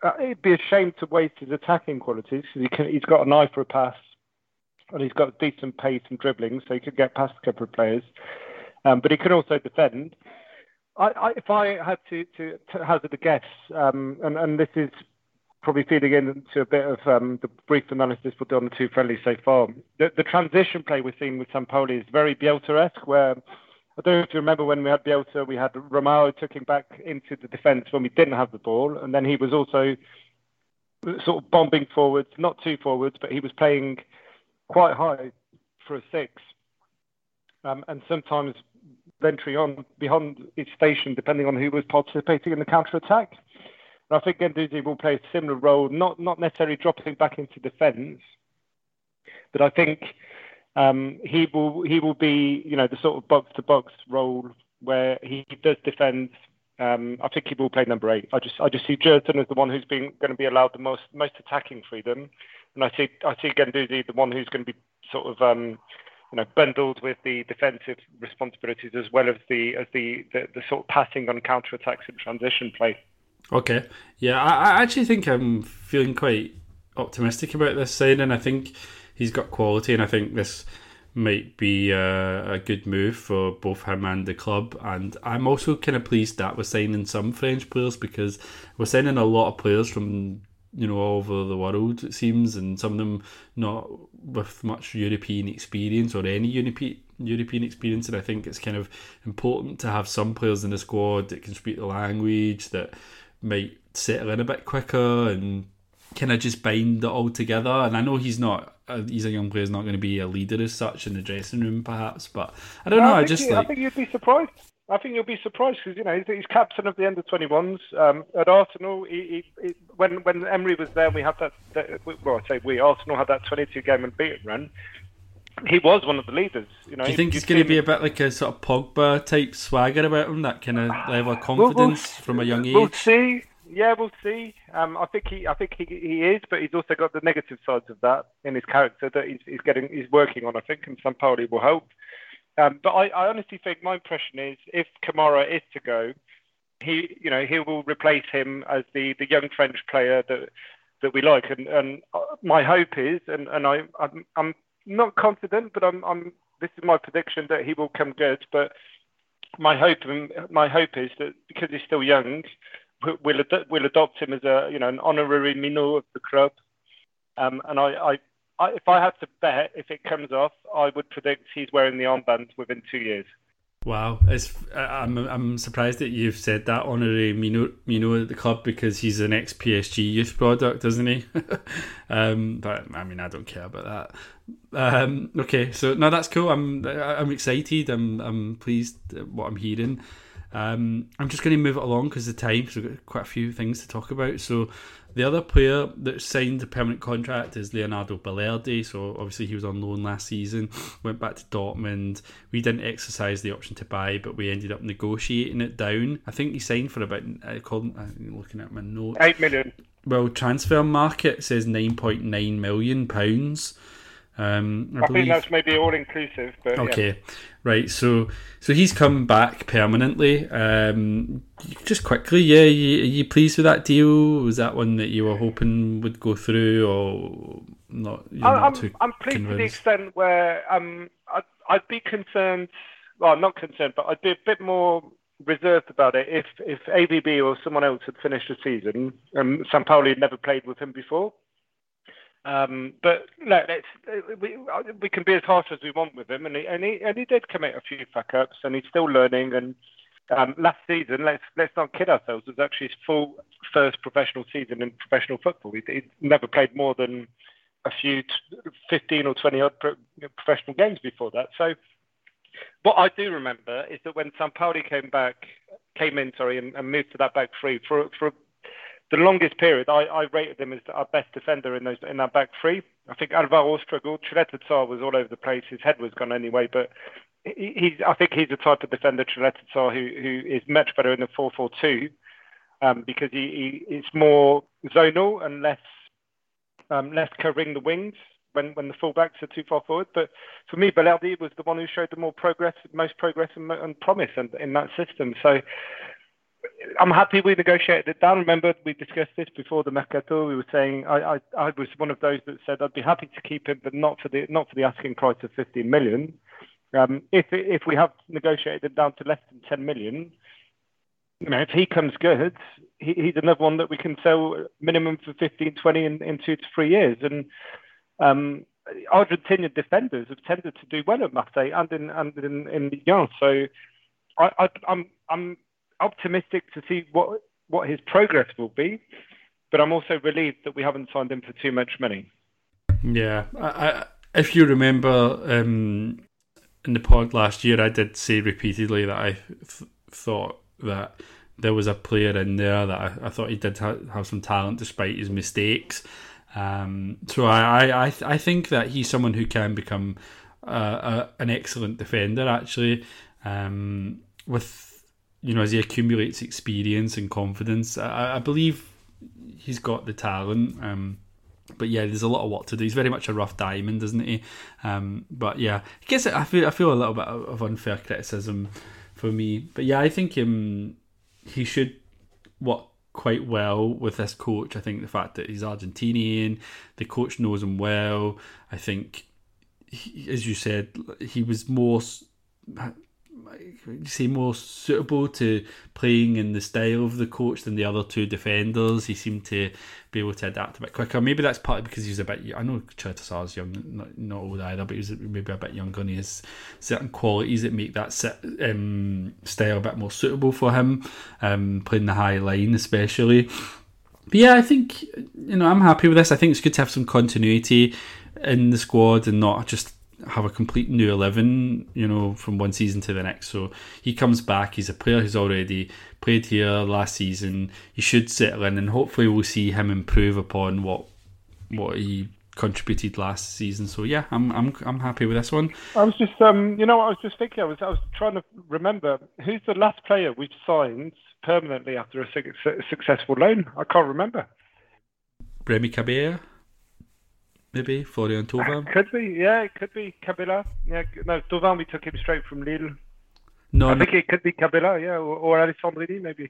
Uh, it'd be a shame to waste his attacking qualities because he can, he's got an eye for a pass and he's got decent pace and dribbling, so he could get past a couple of players. Um, but he can also defend. I, I, if I had to, to, to hazard a guess, um, and, and, this is probably feeding into a bit of um, the brief analysis we've done on the two friendlies so far, the, the transition play we're seeing with Sampaoli is very Bielsa-esque, where I don't know if you remember when we had Bielsa, we had Romao took him back into the defence when we didn't have the ball, and then he was also sort of bombing forwards, not too forwards, but he was playing quite high for a six, um, and sometimes venturing on beyond his station, depending on who was participating in the counter attack. And I think Guendouzi will play a similar role, not not necessarily dropping back into defence, but I think um, he will he will be you know the sort of box to box role where he does defend. Um, I think he will play number eight. I just I just see Gerson as the one who's been going to be allowed the most most attacking freedom, and I see I see Guendouzi the one who's going to be sort of um, you know bundled with the defensive responsibilities as well as the as the the, the sort of passing on counter attacks and transition play. Okay, yeah, I, I actually think I'm feeling quite optimistic about this signing. I think he's got quality, and I think this might be a, a, good move for both him and the club. And I'm also kind of pleased that we're signing some French players because we're signing a lot of players from you know all over the world it seems, and some of them not with much European experience or any European European experience. And I think it's kind of important to have some players in the squad that can speak the language that might settle in a bit quicker and kind of just bind it all together. And I know he's not. Uh, he's a young player. He's not going to be a leader as such in the dressing room, perhaps. But I don't no, know. I, I just you, like. I think you'd be surprised. I think you'll be surprised because you know he's, captain of the under 21s um, at Arsenal. He, he, he, when when Emery was there, we had that, that. Well, I say we Arsenal had that 22 game and beat run. He was one of the leaders. You know. Do you think he's going to be a bit like a sort of Pogba type swagger about him? That kind of level of confidence we'll, we'll, from a young age. We'll see. Yeah, we'll see. Um, I think he, I think he, he is, but he's also got the negative sides of that in his character that he's, he's getting, he's working on. I think, and Sampaoli will help. Um, but I, I honestly think my impression is if Kamara is to go, he, you know, he will replace him as the, the young French player that that we like. And, and my hope is, and, and I, I'm, I'm not confident, but I'm, I'm, this is my prediction that he will come good. But my hope, my hope is that because he's still young, we'll, we'll adopt him as a, you know, an honorary minnow of the club. Um, and I, I, I, if I had to bet, if it comes off, I would predict he's wearing the armband within two years. Wow, it's, I'm I'm surprised that you've said that honorary Mino Mino at the club because he's an ex PSG youth product, isn't he? um, but I mean, I don't care about that. Um, okay, so no, that's cool. I'm I'm excited. I'm I'm pleased what I'm hearing. Um, I'm just going to move it along because the time, because we've got quite a few things to talk about. So, the other player that signed a permanent contract is Leonardo Balerdi. So, obviously, he was on loan last season, went back to Dortmund. We didn't exercise the option to buy, but we ended up negotiating it down. I think he signed for about, uh, I called, I'm looking at my notes. 8 million. Well, Transfermarkt says 9.9 million pounds. Um, I, I think that's maybe all inclusive. But okay, yeah. right. So so he's come back permanently. Um, just quickly, yeah, are you, are you, pleased with that deal? Was that one that you were hoping would go through, or not? I'm, not I'm pleased convinced? to the extent where um, I'd, I'd be concerned. Well, not concerned, but I'd be a bit more reserved about it if if AVB or someone else had finished the season and Sampaoli had never played with him before. Um, but no, let's, we, we can be as harsh as we want with him, and he, and he, and he did commit a few fuck ups, and he's still learning. And um, last season, let's let's not kid ourselves, it was actually his full first professional season in professional football. He, he never played more than a few, t- 15 or 20 odd pro- professional games before that. So, what I do remember is that when Sampaoli came back, came in, sorry, and, and moved to that back three for for the longest period, I, I rated him as our best defender in those in that back three. I think Alvaro struggled. Caleta was all over the place. His head was gone anyway, but he, I think he's the type of defender Caleta who who is much better in the four four two, um, because he, he it's more zonal and less um, less covering the wings when, when the fullbacks are too far forward. But for me, Balerdi was the one who showed the more progress, most progress and, and promise in, in that system. So I'm happy we negotiated it down. Remember, we discussed this before the mercato. We were saying I, I, I was one of those that said I'd be happy to keep him, but not for the not for the asking price of 15 million. Um, if if we have negotiated it down to less than 10 million, you know, if he comes good, he, he's another one that we can sell minimum for 15, 20 in, in two to three years. And um, Argentinian defenders have tended to do well at Marseille and in and in, in Lyon. So I, I, I'm I'm optimistic to see what what his progress will be, but I'm also relieved that we haven't signed him for too much money. Yeah, I, I, if you remember um, in the pod last year, I did say repeatedly that I thought that there was a player in there that I, I thought he did ha- have some talent despite his mistakes. Um, so I, I, I think that he's someone who can become uh, a, an excellent defender. Actually, um, with you know as he accumulates experience and confidence, I, I believe he's got the talent. Um, but yeah, there's a lot of work to do. He's very much a rough diamond, isn't he? Um, but yeah, I guess I feel I feel a little bit of unfair criticism for me. But yeah, I think um, he should work quite well with this coach. I think the fact that he's Argentinian, the coach knows him well. I think, he, as you said, he was more say more suitable to playing in the style of the coach than the other two defenders. He seemed to be able to adapt a bit quicker. Maybe that's partly because he's a bit. I know Caleta-Car's young, not, not old either, but he's maybe a bit younger and he has certain qualities that make that um, style a bit more suitable for him. Um, playing the high line, especially. But yeah, I think you know I'm happy with this. I think it's good to have some continuity in the squad and not just have a complete new 11, you know, from one season to the next. So he comes back. He's a player who's already played here last season. He should settle in, and hopefully we'll see him improve upon what what he contributed last season. So yeah, I'm I'm I'm happy with this one. I was just um, you know, I was just thinking. I was I was trying to remember who's the last player we've signed permanently after a su- successful loan. I can't remember. Remy Cabella maybe Florian Thauvin. Could be, yeah, it could be Cabella. Yeah, no, Thauvin. we took him straight from Lille. No, I no. think it could be Cabella, yeah, or, or Alessandrini maybe.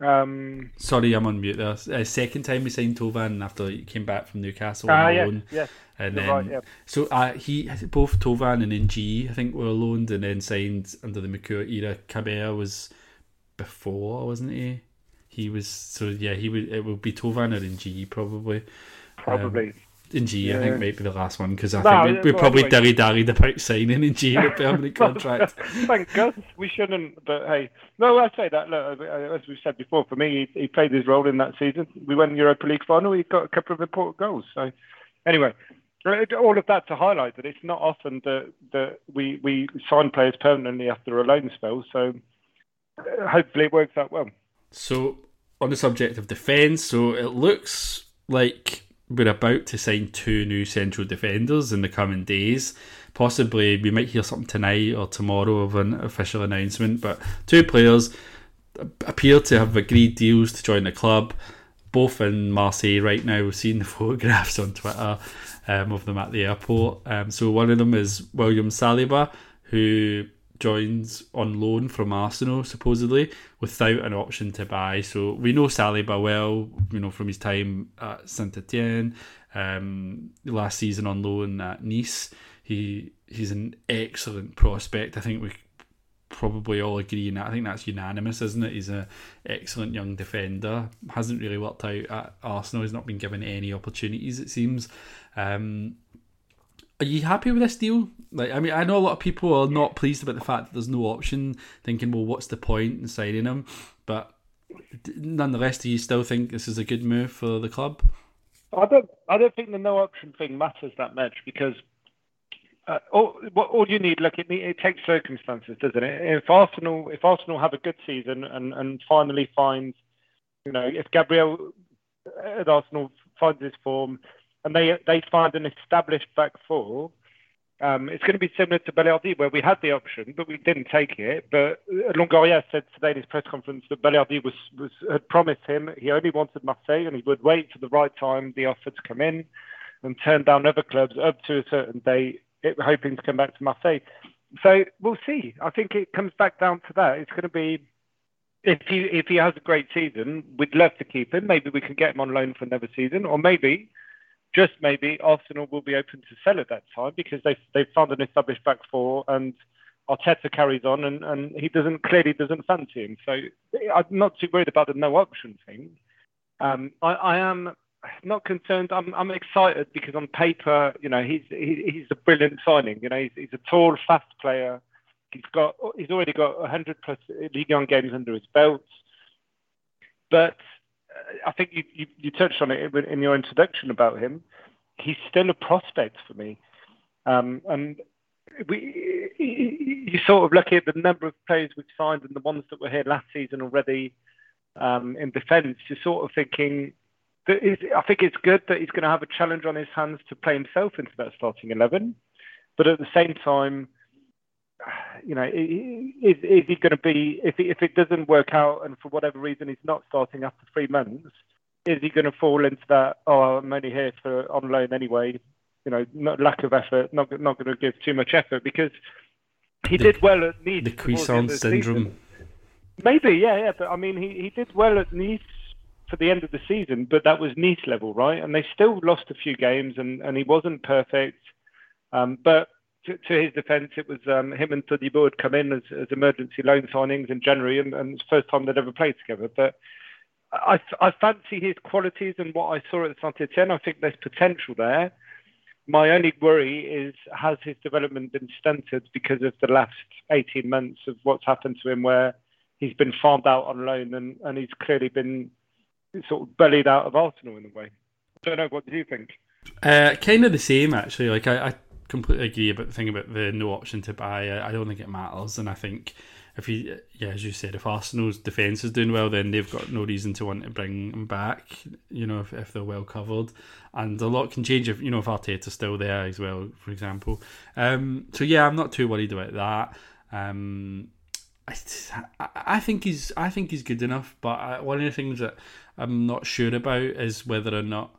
Um, Sorry, I'm on mute there. Uh, second time we signed Thauvin after he came back from Newcastle ah, on yes, loan. yes. And then, right, yeah. so uh, he both Thauvin and N'Jie, I think, were loaned and then signed under the McCourt era. Cabella was before, wasn't he? He was so yeah. He would it would be Thauvin or N'Jie probably. Probably. Um, N'Jie, I Yeah. think might be the last one because I No, think we, we well, probably dilly dallied about signing N'Jie in a permanent contract. Thank God we shouldn't. But hey, no, I say that. Look, as we've said before, for me, he, he played his role in that season. We went Europa League final. He got a couple of important goals. So anyway, uh, all of that to highlight that it's not often that that we we sign players permanently after a loan spell. So uh, hopefully it works out well. So, on the subject of defence, so it looks like we're about to sign two new central defenders in the coming days. Possibly, we might hear something tonight or tomorrow of an official announcement. But two players appear to have agreed deals to join the club, both in Marseille right now. We've seen the photographs on Twitter um, of them at the airport. Um, so one of them is William Saliba, who joins on loan from Arsenal supposedly without an option to buy. So we know Saliba well, you know from his time at Saint Etienne, um, last season on loan at Nice. He he's an excellent prospect. I think we probably all agree on that. I think that's unanimous, isn't it? He's an excellent young defender. Hasn't really worked out at Arsenal. He's not been given any opportunities, it seems. Um, are you happy with this deal? Like, I mean, I know a lot of people are not pleased about the fact that there's no option, thinking, well, what's the point in signing him? But nonetheless, do you still think this is a good move for the club? I don't. I don't think the no option thing matters that much because uh, all, all you need, look, it, it takes circumstances, doesn't it? If Arsenal, if Arsenal have a good season and, and finally find, you know, if Gabriel at Arsenal finds his form and they they find an established back four, um, it's going to be similar to Balerdi where we had the option but we didn't take it. But Longoria said today in his press conference that Balerdi was, was had promised him he only wanted Marseille and he would wait for the right time the offer to come in and turn down other clubs up to a certain date, hoping to come back to Marseille. So we'll see. I think it comes back down to that. It's going to be if he if he has a great season, we'd love to keep him. Maybe we can get him on loan for another season, or maybe, just maybe, Arsenal will be open to sell at that time because they they've found an established back four and Arteta carries on and, and he doesn't clearly doesn't fancy him. So I'm not too worried about the no option thing. Um, I, I am not concerned. I'm I'm excited because on paper, you know, he's he, he's a brilliant signing. You know, he's, he's a tall, fast player He's got he's already got 100 plus League One games under his belt. But I think you, you, you touched on it in your introduction about him. He's still a prospect for me, um, and we you sort of look at the number of players we've signed and the ones that were here last season already um, in defence. You're sort of thinking. That I think it's good that he's going to have a challenge on his hands to play himself into that starting eleven, but at the same time, you know, is, is he going to be if he, if it doesn't work out and for whatever reason he's not starting after three months, is he going to fall into that? Oh, I'm only here for on loan anyway. You know, not, lack of effort, not not going to give too much effort because he the, did well at Nice. The Cuisance syndrome. Season. Maybe, yeah, yeah. But I mean, he, he did well at Nice for the end of the season, but that was Nice level, right? And they still lost a few games, and, and he wasn't perfect. Um, but to, to his defence, it was um, him and Todibo had come in as, as emergency loan signings in January, and, and it's the first time they'd ever played together. But I, I fancy his qualities and what I saw at the Saint Etienne. I think there's potential there. My only worry is has his development been stunted because of the last 18 months of what's happened to him, where he's been farmed out on loan and, and he's clearly been sort of bullied out of Arsenal in a way. I don't know. What do you think? Uh, kind of the same, actually. Like I, I completely agree about the thing about the no option to buy. I, don't think it matters, and I think if he, yeah, as you said, if Arsenal's defence is doing well, then they've got no reason to want to bring him back. You know, if, if they're well covered, and a lot can change if you know if Arteta's still there as well, for example. Um, so yeah, I'm not too worried about that. Um, I, I think he's I think he's good enough, but I, one of the things that I'm not sure about is whether or not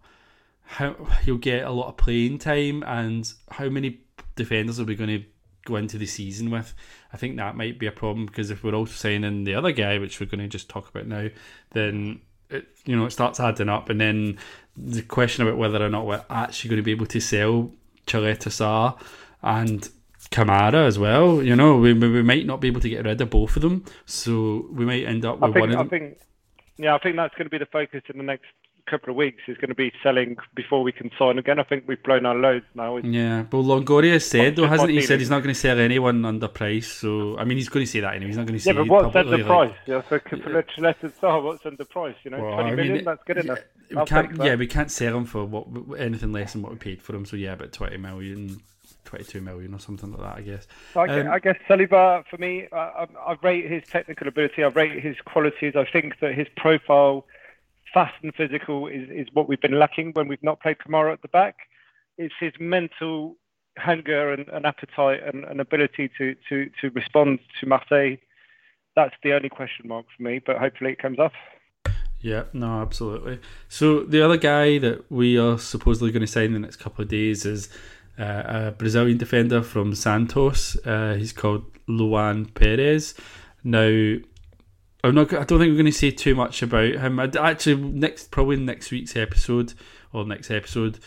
how he'll get a lot of playing time and how many defenders are we going to go into the season with. I think that might be a problem because if we're also signing the other guy, which we're going to just talk about now, then it you know it starts adding up, and then the question about whether or not we're actually going to be able to sell Caleta-Car and Kamara as well. You know, we we might not be able to get rid of both of them, so we might end up with think, one. I think, yeah, I think that's going to be the focus in the next couple of weeks is going to be selling before we can sign again. I think we've blown our loads now. Yeah, but Longoria said though, hasn't he? Said he's not going to sell anyone under price. So I mean, he's going to say that anyway. He's not going to say. Yeah, but what's under like, price? Yeah, for let us know what's under price. You know, well, twenty I million. mean, That's good enough. We I'll can't. Yeah, we can't sell him for what anything less than what we paid for him. So yeah, about twenty million. 22 million or something like that, I guess. I, guess, Um, I guess Saliba, for me, I, I, I rate his technical ability. I rate his qualities. I think that his profile, fast and physical, is, is what we've been lacking when we've not played Kamara at the back. It's his mental hunger and, and appetite and, and ability to, to, to respond to Marseille. That's the only question mark for me, but hopefully it comes off. Yeah, no, absolutely. So the other guy that we are supposedly going to sign in the next couple of days is uh, a Brazilian defender from Santos. Uh, he's called Luan Peres. Now, I'm not. I don't think we're going to say too much about him. I'd actually, next probably next week's episode or next episode,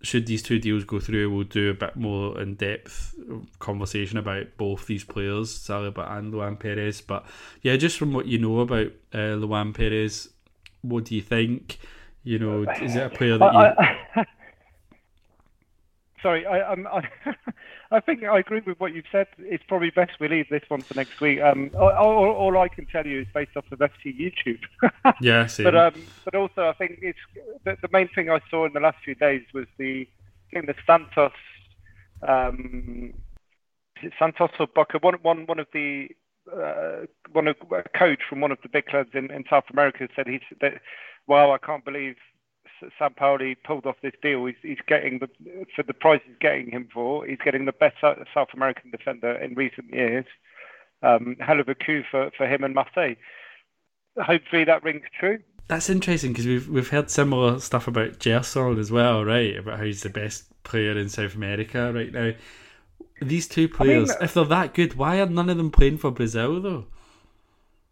should these two deals go through, we'll do a bit more in depth conversation about both these players, Saliba and Luan Peres. But yeah, just from what you know about uh, Luan Peres, what do you think? You know, is it a player that you? I, I, sorry, I, I'm, I, I think I agree with what you've said. It's probably best we leave this one for next week. Um, all, all, all I can tell you is based off of FT YouTube. yeah, but um, but also I think it's the, the main thing I saw in the last few days was the I think the Santos um, Santos or Boca one one one of the uh, one of a coach from one of the big clubs in, in South America said he's that wow I can't believe Sampaoli pulled off this deal. He's, he's getting the for the price he's getting him for. He's getting the best South American defender in recent years. Um, hell of a coup for, for him and Marseille. Hopefully that rings true. That's interesting because we've we've heard similar stuff about Gerson as well, right? About how he's the best player in South America right now. These two players, I mean, if they're that good, why are none of them playing for Brazil though?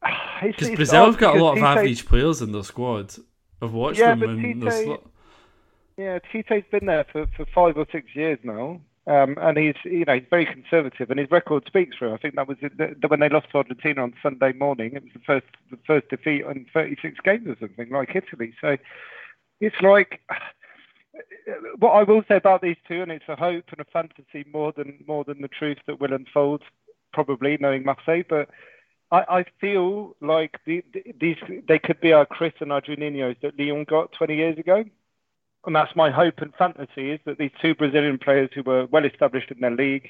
because Brazil have got a lot of average players in their squad. I've watched yeah, them but and Tite, lo- yeah, Tite's been there for, for five or six years now, um, and he's you know he's very conservative, and his record speaks for him. I think that was the, the, when they lost to Argentina on Sunday morning. It was the first the first defeat in 36 games or something like Italy. So it's like what I will say about these two, and it's a hope and a fantasy more than more than the truth that will unfold, probably knowing Marseille. But I, I feel like the, the, these they could be our Cris and our Juninho's that Lyon got 20 years ago, and that's my hope and fantasy is that these two Brazilian players who were well established in their league,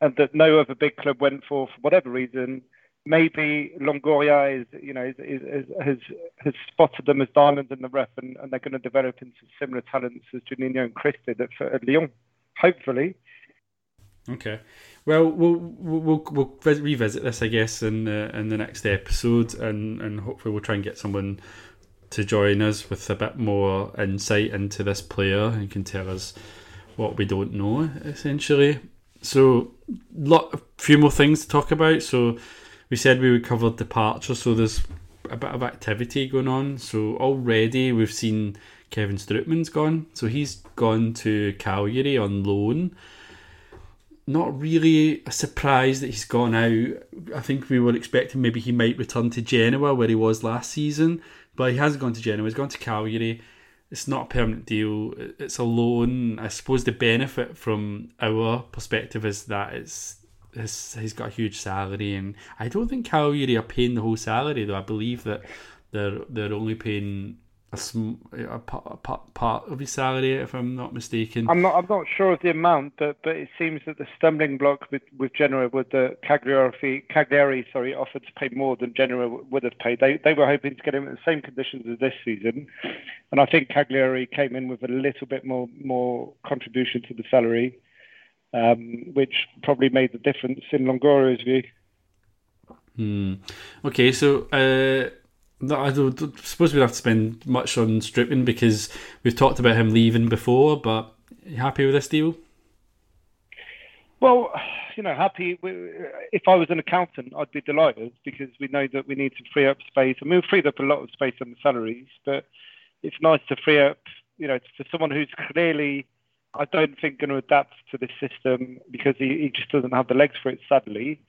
and that no other big club went for for whatever reason. Maybe Longoria is, you know, is, is, is, has has spotted them as diamonds in the rough, and, and they're going to develop into similar talents as Juninho and Cris did at, at Lyon. Hopefully, Okay. Well, we'll we'll we'll vis- revisit this, I guess, in the in the next episode, and and hopefully we'll try and get someone to join us with a bit more insight into this player and can tell us what we don't know, essentially. So, lot a few more things to talk about. So, we said we would cover departure. So there's a bit of activity going on. So already we've seen Kevin Strootman's gone. So he's gone to Cagliari on loan not really a surprise that he's gone out. I think we were expecting maybe he might return to Genoa where he was last season, but he hasn't gone to Genoa. He's gone to Cagliari. It's not a permanent deal. It's a loan. I suppose the benefit from our perspective is that it's his, he's got a huge salary, and I don't think Cagliari are paying the whole salary though. I believe that they're they're only paying a, sm- a, part, a part, part of his salary, if I'm not mistaken. I'm not. I'm not sure of the amount, but but it seems that the stumbling block with with Genoa with the Cagliari, Cagliari, sorry, offered to pay more than Genoa would have paid. They they were hoping to get him in the same conditions as this season, and I think Cagliari came in with a little bit more more contribution to the salary, um, which probably made the difference in Longoria's view. Hmm. Okay, so. Uh, I suppose we don't have to spend much on stripping because we've talked about him leaving before. But happy with this deal? Well, you know, happy. If I was an accountant, I'd be delighted because we know that we need to free up space, and we've freed up a lot of space on the salaries. But it's nice to free up, you know, for someone who's clearly, I don't think, going to adapt to this system because he, he just doesn't have the legs for it. Sadly,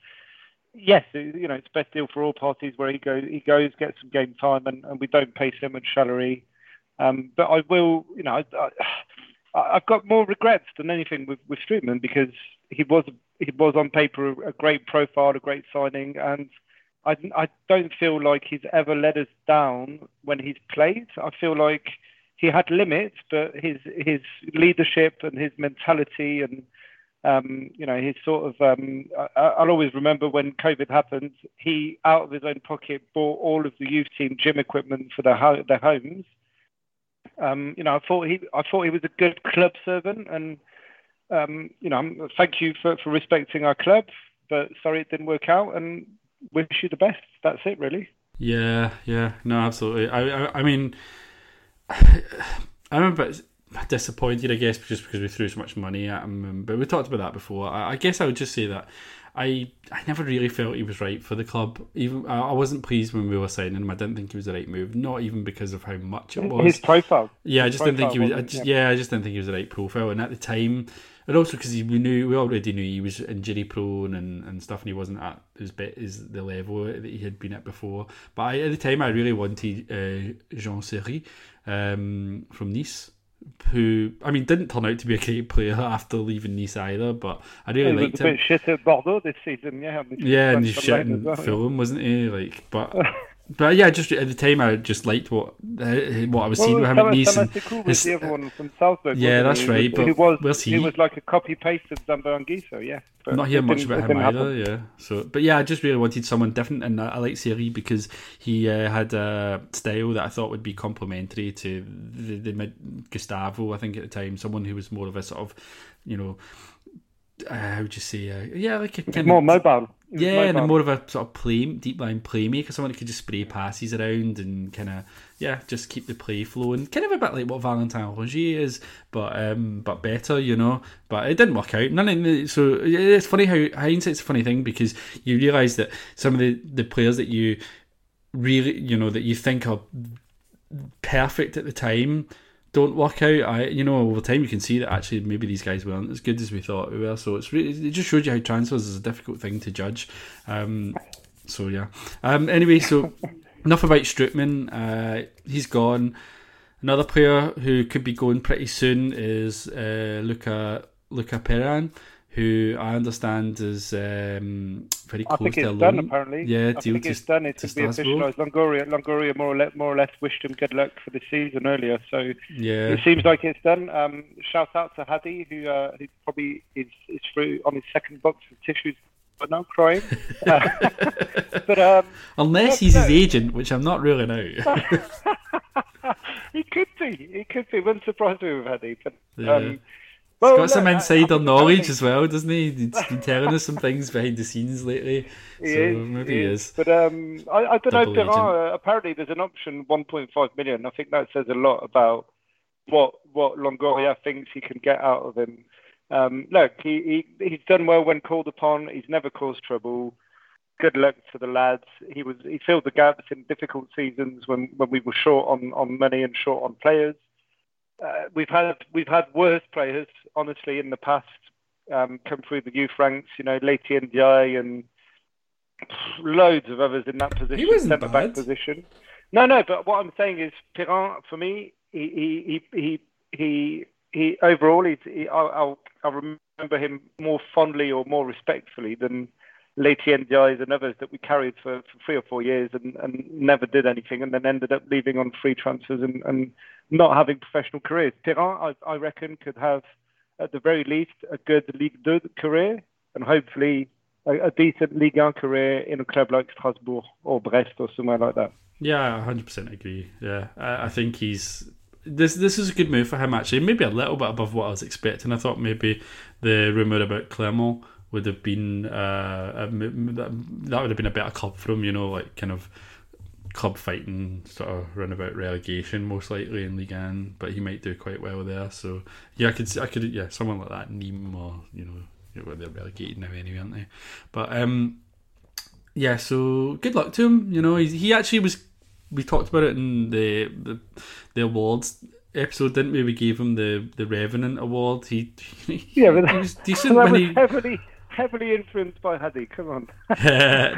yes, you know, it's a best deal for all parties where he goes, he goes, gets some game time, and, and we don't pay so much salary. Um, but I will, you know, I, I, have got more regrets than anything with, with Strootman because he was he was on paper a, a great profile, a great signing, and I, I don't feel like he's ever let us down when he's played. I feel like he had limits, but his his leadership and his mentality and um, you know, he's sort of. Um, I, will always remember when COVID happened. He, out of his own pocket, bought all of the youth team gym equipment for their ho- their homes. Um, you know, I thought he, I thought he was a good club servant, and um, you know, thank you for, for respecting our club. But sorry, it didn't work out, and wish you the best. That's it, really. Yeah, yeah, no, absolutely. I, I, I mean, a bit disappointed, I guess, just because we threw so much money at him. But we talked about that before. I, I guess I would just say that I I never really felt he was right for the club. Even I, I wasn't pleased when we were signing him. I didn't think he was the right move. Not even because of how much it was. His profile. Yeah, His I just didn't think he was. I just, wasn't- yeah. I just didn't think he was the right profile. And at the time, and also because we knew we already knew he was injury prone and, and stuff, and he wasn't at his bit is the level that he had been at before. But I, at the time, I really wanted uh, Jean Seri um, from Nice. Who I mean didn't turn out to be a great player after leaving Nice either, but I He really was liked him. bit shit at Bordeaux this season, yeah. Yeah, and he's shit in well, yeah. Wasn't he? Like, but but yeah, just at the time I just liked what uh, what I was seeing with him at Nice. And Tuchel was the other one from Salzburg. Yeah, that's he? right, but who was, where's he? he was like a copy paste of Anguissa, yeah. But not hearing much about him either. happen. Yeah. So, but yeah, I just really wanted someone different, and I, I like Seri because he uh, had a style that I thought would be complementary to the, the mid Gustavo. I think at the time, someone who was more of a sort of, you know, uh, how would you say? Uh, yeah, like a kind More of mobile. Yeah, and more of a sort of play, deep line playmaker, someone who could just spray passes around and kind of yeah, just keep the play flowing. Kind of a bit like what Valentin Rongier is, but um, but better, you know. But it didn't work out. None of the, so it's funny how hindsight's a funny thing because you realise that some of the the players that you really, you know, that you think are perfect at the time don't work out. I, you know, over time you can see that actually maybe these guys weren't as good as we thought we were. So it's really, it just showed you how transfers is a difficult thing to judge. Um, so yeah. Um, anyway, so enough about Strootman. Uh, he's gone. Another player who could be going pretty soon is uh, Luca Luca Perrin who I understand is um, very close I think to it's a done loan. apparently. Yeah, I think to- it's done. It's to to be officialised. Longoria, Longoria more or less, more or less wished him good luck for the season earlier. So Yeah, it seems like it's done. Um, shout out to Hadi, who uh, who probably is is through on his second box of tissues, but now crying. Uh, but um, unless he's his agent, which I'm not ruling out. he could be. He could be. Wouldn't surprise me with Hadi. But Yeah. um, well, got some look, I- I insider knowledge as well, doesn't he? He's been telling us some things behind the scenes lately. He so is, maybe he is. But um, I, I don't know. Double There agent. are, uh, apparently, there's an option 1.5 million. I think that says a lot about what what Longoria thinks he can get out of him. Um, look, he, he he's done well when called upon. He's never caused trouble. Good luck to the lads. He was he filled the gaps in difficult seasons when, when we were short on, on money and short on players. Uh, we've had we've had worse players, honestly, in the past um, come through the youth ranks. You know, Leti Ndiaye and loads of others in that position, He wasn't centre back position. No, no, but what I'm saying is, Perrin, for me, he he he he, he overall, he, I'll, I'll I'll remember him more fondly or more respectfully than Leti Ndiaye and others that we carried for, for three or four years and, and never did anything, and then ended up leaving on free transfers and, and not having professional careers. Perrin, I, I reckon, could have at the very least a good Ligue 2 career and hopefully a, a decent Ligue 1 career in a club like Strasbourg or Brest or somewhere like that. Yeah, I 100% agree. Yeah, I, I think he's this. This is a good move for him actually. Maybe a little bit above what I was expecting. I thought maybe the rumor about Clermont would have been uh, a, that would have been a better club for him. You know, like kind of club fighting sort of run about relegation most likely in Ligue 1, but he might do quite well there. So yeah, I could I could yeah someone like that Nîmes or you know well, they're relegated now anyway, aren't they? But um yeah, so good luck to him. You know, he, he actually was. We talked about it in the the, the awards episode, didn't we? We gave him the the Revenant Award. He, he Yeah, but he was decent when he. heavily heavily influenced by Hadi. Come on.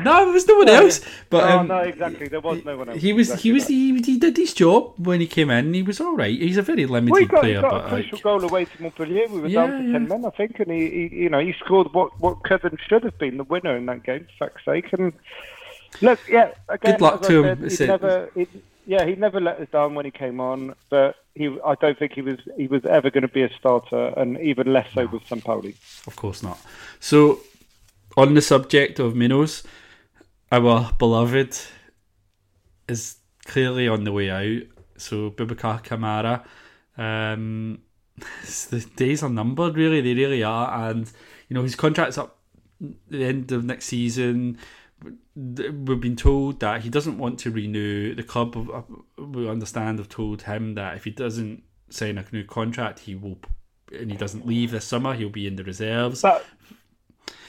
no, there was no one else. But no, um, no, exactly. There was no one else. he was Exactly he was he, he did his job when he came in. He was all right. He's a very limited Well, got, player, got but a crucial like, goal away to Montpellier. We were Yeah, down to yeah. ten men, I think, and he, he, you know, he scored what what Coven should have been the winner in that game. For fuck's sake! And look, yeah, again, Good luck to him. he never, yeah, he never let us down when he came on, but he, I don't think he was he was ever going to be a starter, and even less so with Sampaoli. of course not. So, on the subject of Minos, our beloved is clearly on the way out. So Boubacar Kamara, um, the days are numbered. Really, they really are. And you know his contract's up the end of next season. We've been told that he doesn't want to renew. The club, we understand, have told him that if he doesn't sign a new contract, he will, and he doesn't leave this summer, he'll be in the reserves. That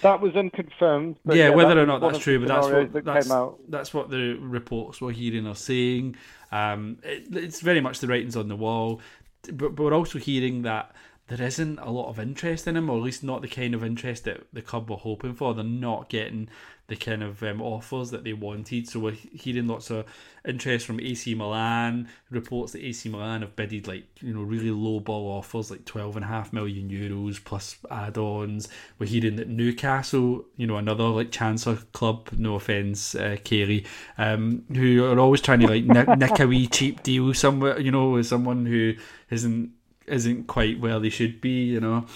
that was unconfirmed. But yeah, that whether or not that's true, but that's what that that's, came out. that's what the reports we're hearing are saying. Um, it, it's very much the writings on the wall, but, but we're also hearing that there isn't a lot of interest in him, or at least not the kind of interest that the club were hoping for. They're not getting the kind of um, offers that they wanted. So we're hearing lots of interest from AC Milan. Reports that AC Milan have bidded like you know really low ball offers, like twelve and a half million euros plus add-ons. We're hearing that Newcastle, you know, another like Chancellor club. No offense, uh, Kerry, um, who are always trying to like nick, nick a wee cheap deal somewhere. You know, with someone who isn't isn't quite where they should be. You know.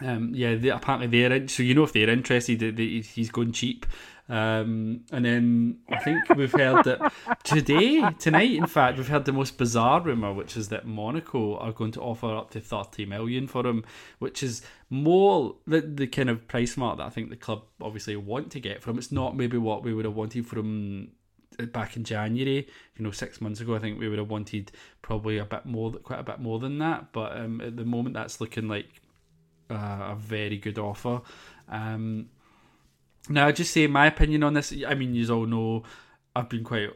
Um, yeah, they, apparently they're in, so you know if they're interested, that they, he's going cheap. Um, and then I think we've heard that today, tonight, in fact, we've heard the most bizarre rumor, which is that Monaco are going to offer up to thirty million for him, which is more the, the kind of price mark that I think the club obviously want to get from. It's not maybe what we would have wanted from back in January, you know, six months ago, I think we would have wanted probably a bit more, quite a bit more than that. But um, at the moment, that's looking like uh, a very good offer. Um, now, I just say my opinion on this. I mean, you all know I've been quite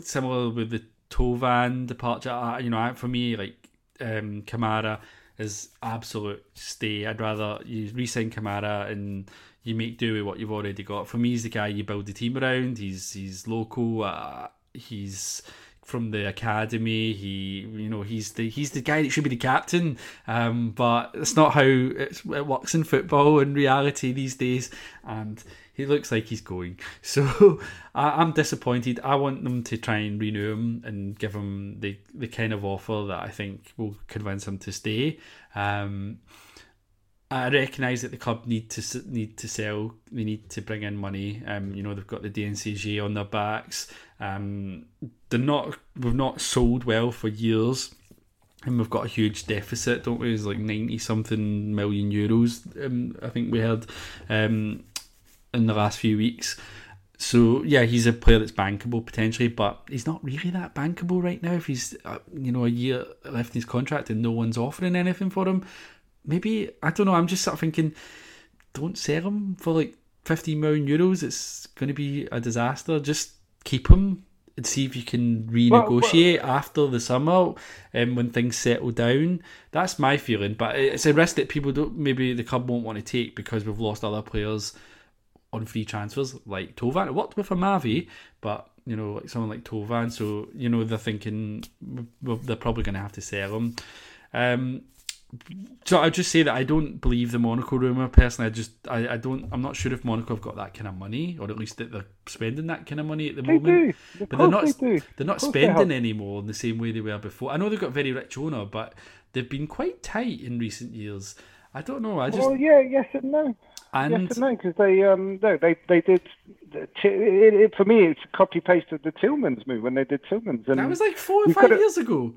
similar with the Thauvin departure. You know, for me, like um, Kamara is absolute stay. I'd rather you resign Kamara and you make do with what you've already got. For me, he's the guy you build the team around. He's he's local. Uh, he's from the academy. He, you know, he's the he's the guy that should be the captain. Um, but it's not how it works in football in reality these days. And he looks like he's going. So I, am disappointed. I want them to try and renew him and give him the the kind of offer that I think will convince him to stay. Um, I recognise that the club need to need to sell. They need to bring in money. Um, you know they've got the DNCG on their backs. Um, they're not. We've not sold well for years, and we've got a huge deficit, don't we? It's like ninety something million euros. Um, I think we heard um, in the last few weeks. So yeah, he's a player that's bankable potentially, but he's not really that bankable right now. If he's uh, you know a year left in his contract and no one's offering anything for him, maybe I don't know. I'm just sort of thinking, don't sell him for like 15 million euros. It's going to be a disaster. Just keep him and see if you can renegotiate well, well, after the summer and um, when things settle down. That's my feeling. But it's a risk that people don't. Maybe the club won't want to take because we've lost other players on free transfers like Thauvin. It worked with Amavi, but you know, like someone like Thauvin. So you know, they're thinking they're probably going to have to sell him. Um, so I'll just say that I don't believe the Monaco rumor personally. I just I, I don't I'm not sure if Monaco have got that kind of money, or at least that they're spending that kind of money at the they moment. Do. But they're not they are not spending they anymore in the same way they were before. I know they've got very rich owner, but they've been quite tight in recent years. I don't know. I just well, yeah, yes and no. And yes and no, because they um no they they did it, it, for me it's a copy paste of the Tielemans move when they did Tielemans and that was like four or five years ago.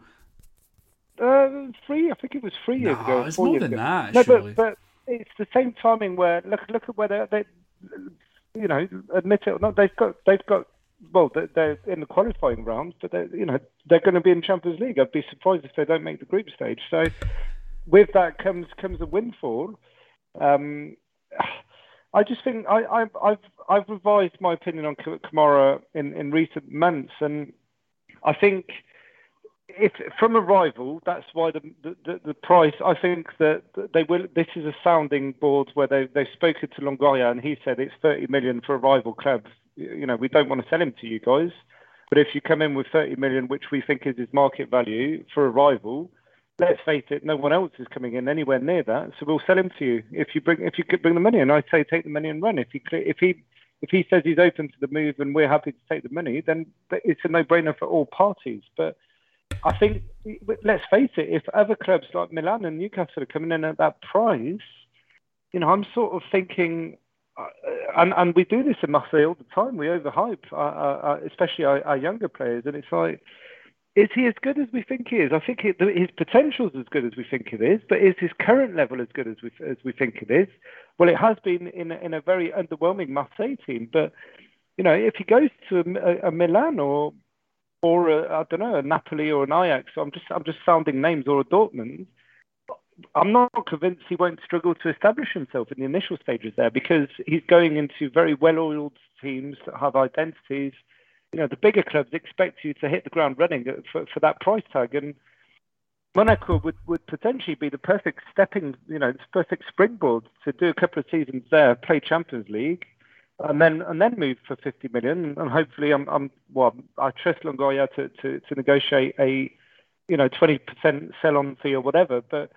Uh, three. I think it was three years no, ago. It's more than ago. that. No, surely. but, but it's the same timing where look look at where they, you know admit it or not they've got they've got well they're in the qualifying round but they you know they're going to be in Champions League. I'd be surprised if they don't make the group stage. So with that comes comes a windfall. Um, I just think I, I've I've I've revised my opinion on Kamara in, in recent months, and I think if from a rival, that's why the, the, the price. I think that they will. This is a sounding board where they they've spoken to Longoria and he said it's 30 million for a rival club. You know, we don't want to sell him to you guys, but if you come in with 30 million, which we think is his market value for a rival, let's face it, no one else is coming in anywhere near that. So we'll sell him to you if you bring if you could bring the money. And I say take the money and run. If he if he if he says he's open to the move and we're happy to take the money, then it's a no-brainer for all parties. But I think, let's face it, if other clubs like Milan and Newcastle are coming in at that price, you know, I'm sort of thinking, uh, and and we do this in Marseille all the time. We overhype, uh, uh, especially our, our, younger players, and it's like, is he as good as we think he is? I think his potential is as good as we think it is, but is his current level as good as we as we think it is? Well, it has been in in a very underwhelming Marseille team, but you know, if he goes to a, a Milan or or I I don't know a Napoli or an Ajax. I'm just I'm just sounding names or a Dortmund. I'm not convinced he won't struggle to establish himself in the initial stages there because he's going into very well-oiled teams that have identities. You know, the bigger clubs expect you to hit the ground running for, for that price tag, and Monaco would, would potentially be the perfect stepping, you know, the perfect springboard to do a couple of seasons there, play Champions League, and then and then move for 50 million and hopefully I'm, I'm well I trust Longoria to, to, to negotiate a you know 20% sell on fee or whatever but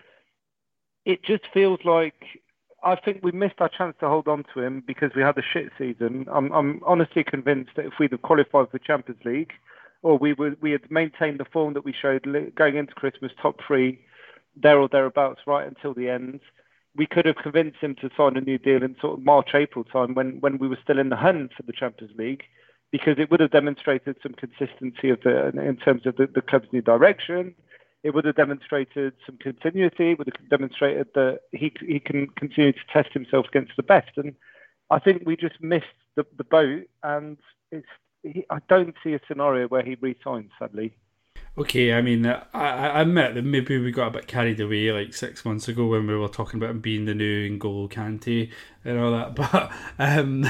it just feels like I think we missed our chance to hold on to him because we had a shit season. I'm I'm honestly convinced that if we'd have qualified for Champions League or we would we had maintained the form that we showed going into Christmas top 3 there or thereabouts right until the end we could have convinced him to sign a new deal in sort of March, April time when, when we were still in the hunt for the Champions League, because it would have demonstrated some consistency of the in terms of the, the club's new direction. It would have demonstrated some continuity. It would have demonstrated that he he can continue to test himself against the best. And I think we just missed the, the boat. And it's he, I don't see a scenario where he resigns. Sadly. Okay, I mean, I, I admit that maybe we got a bit carried away like six months ago when we were talking about him being the new N'Golo Kante and all that. But um,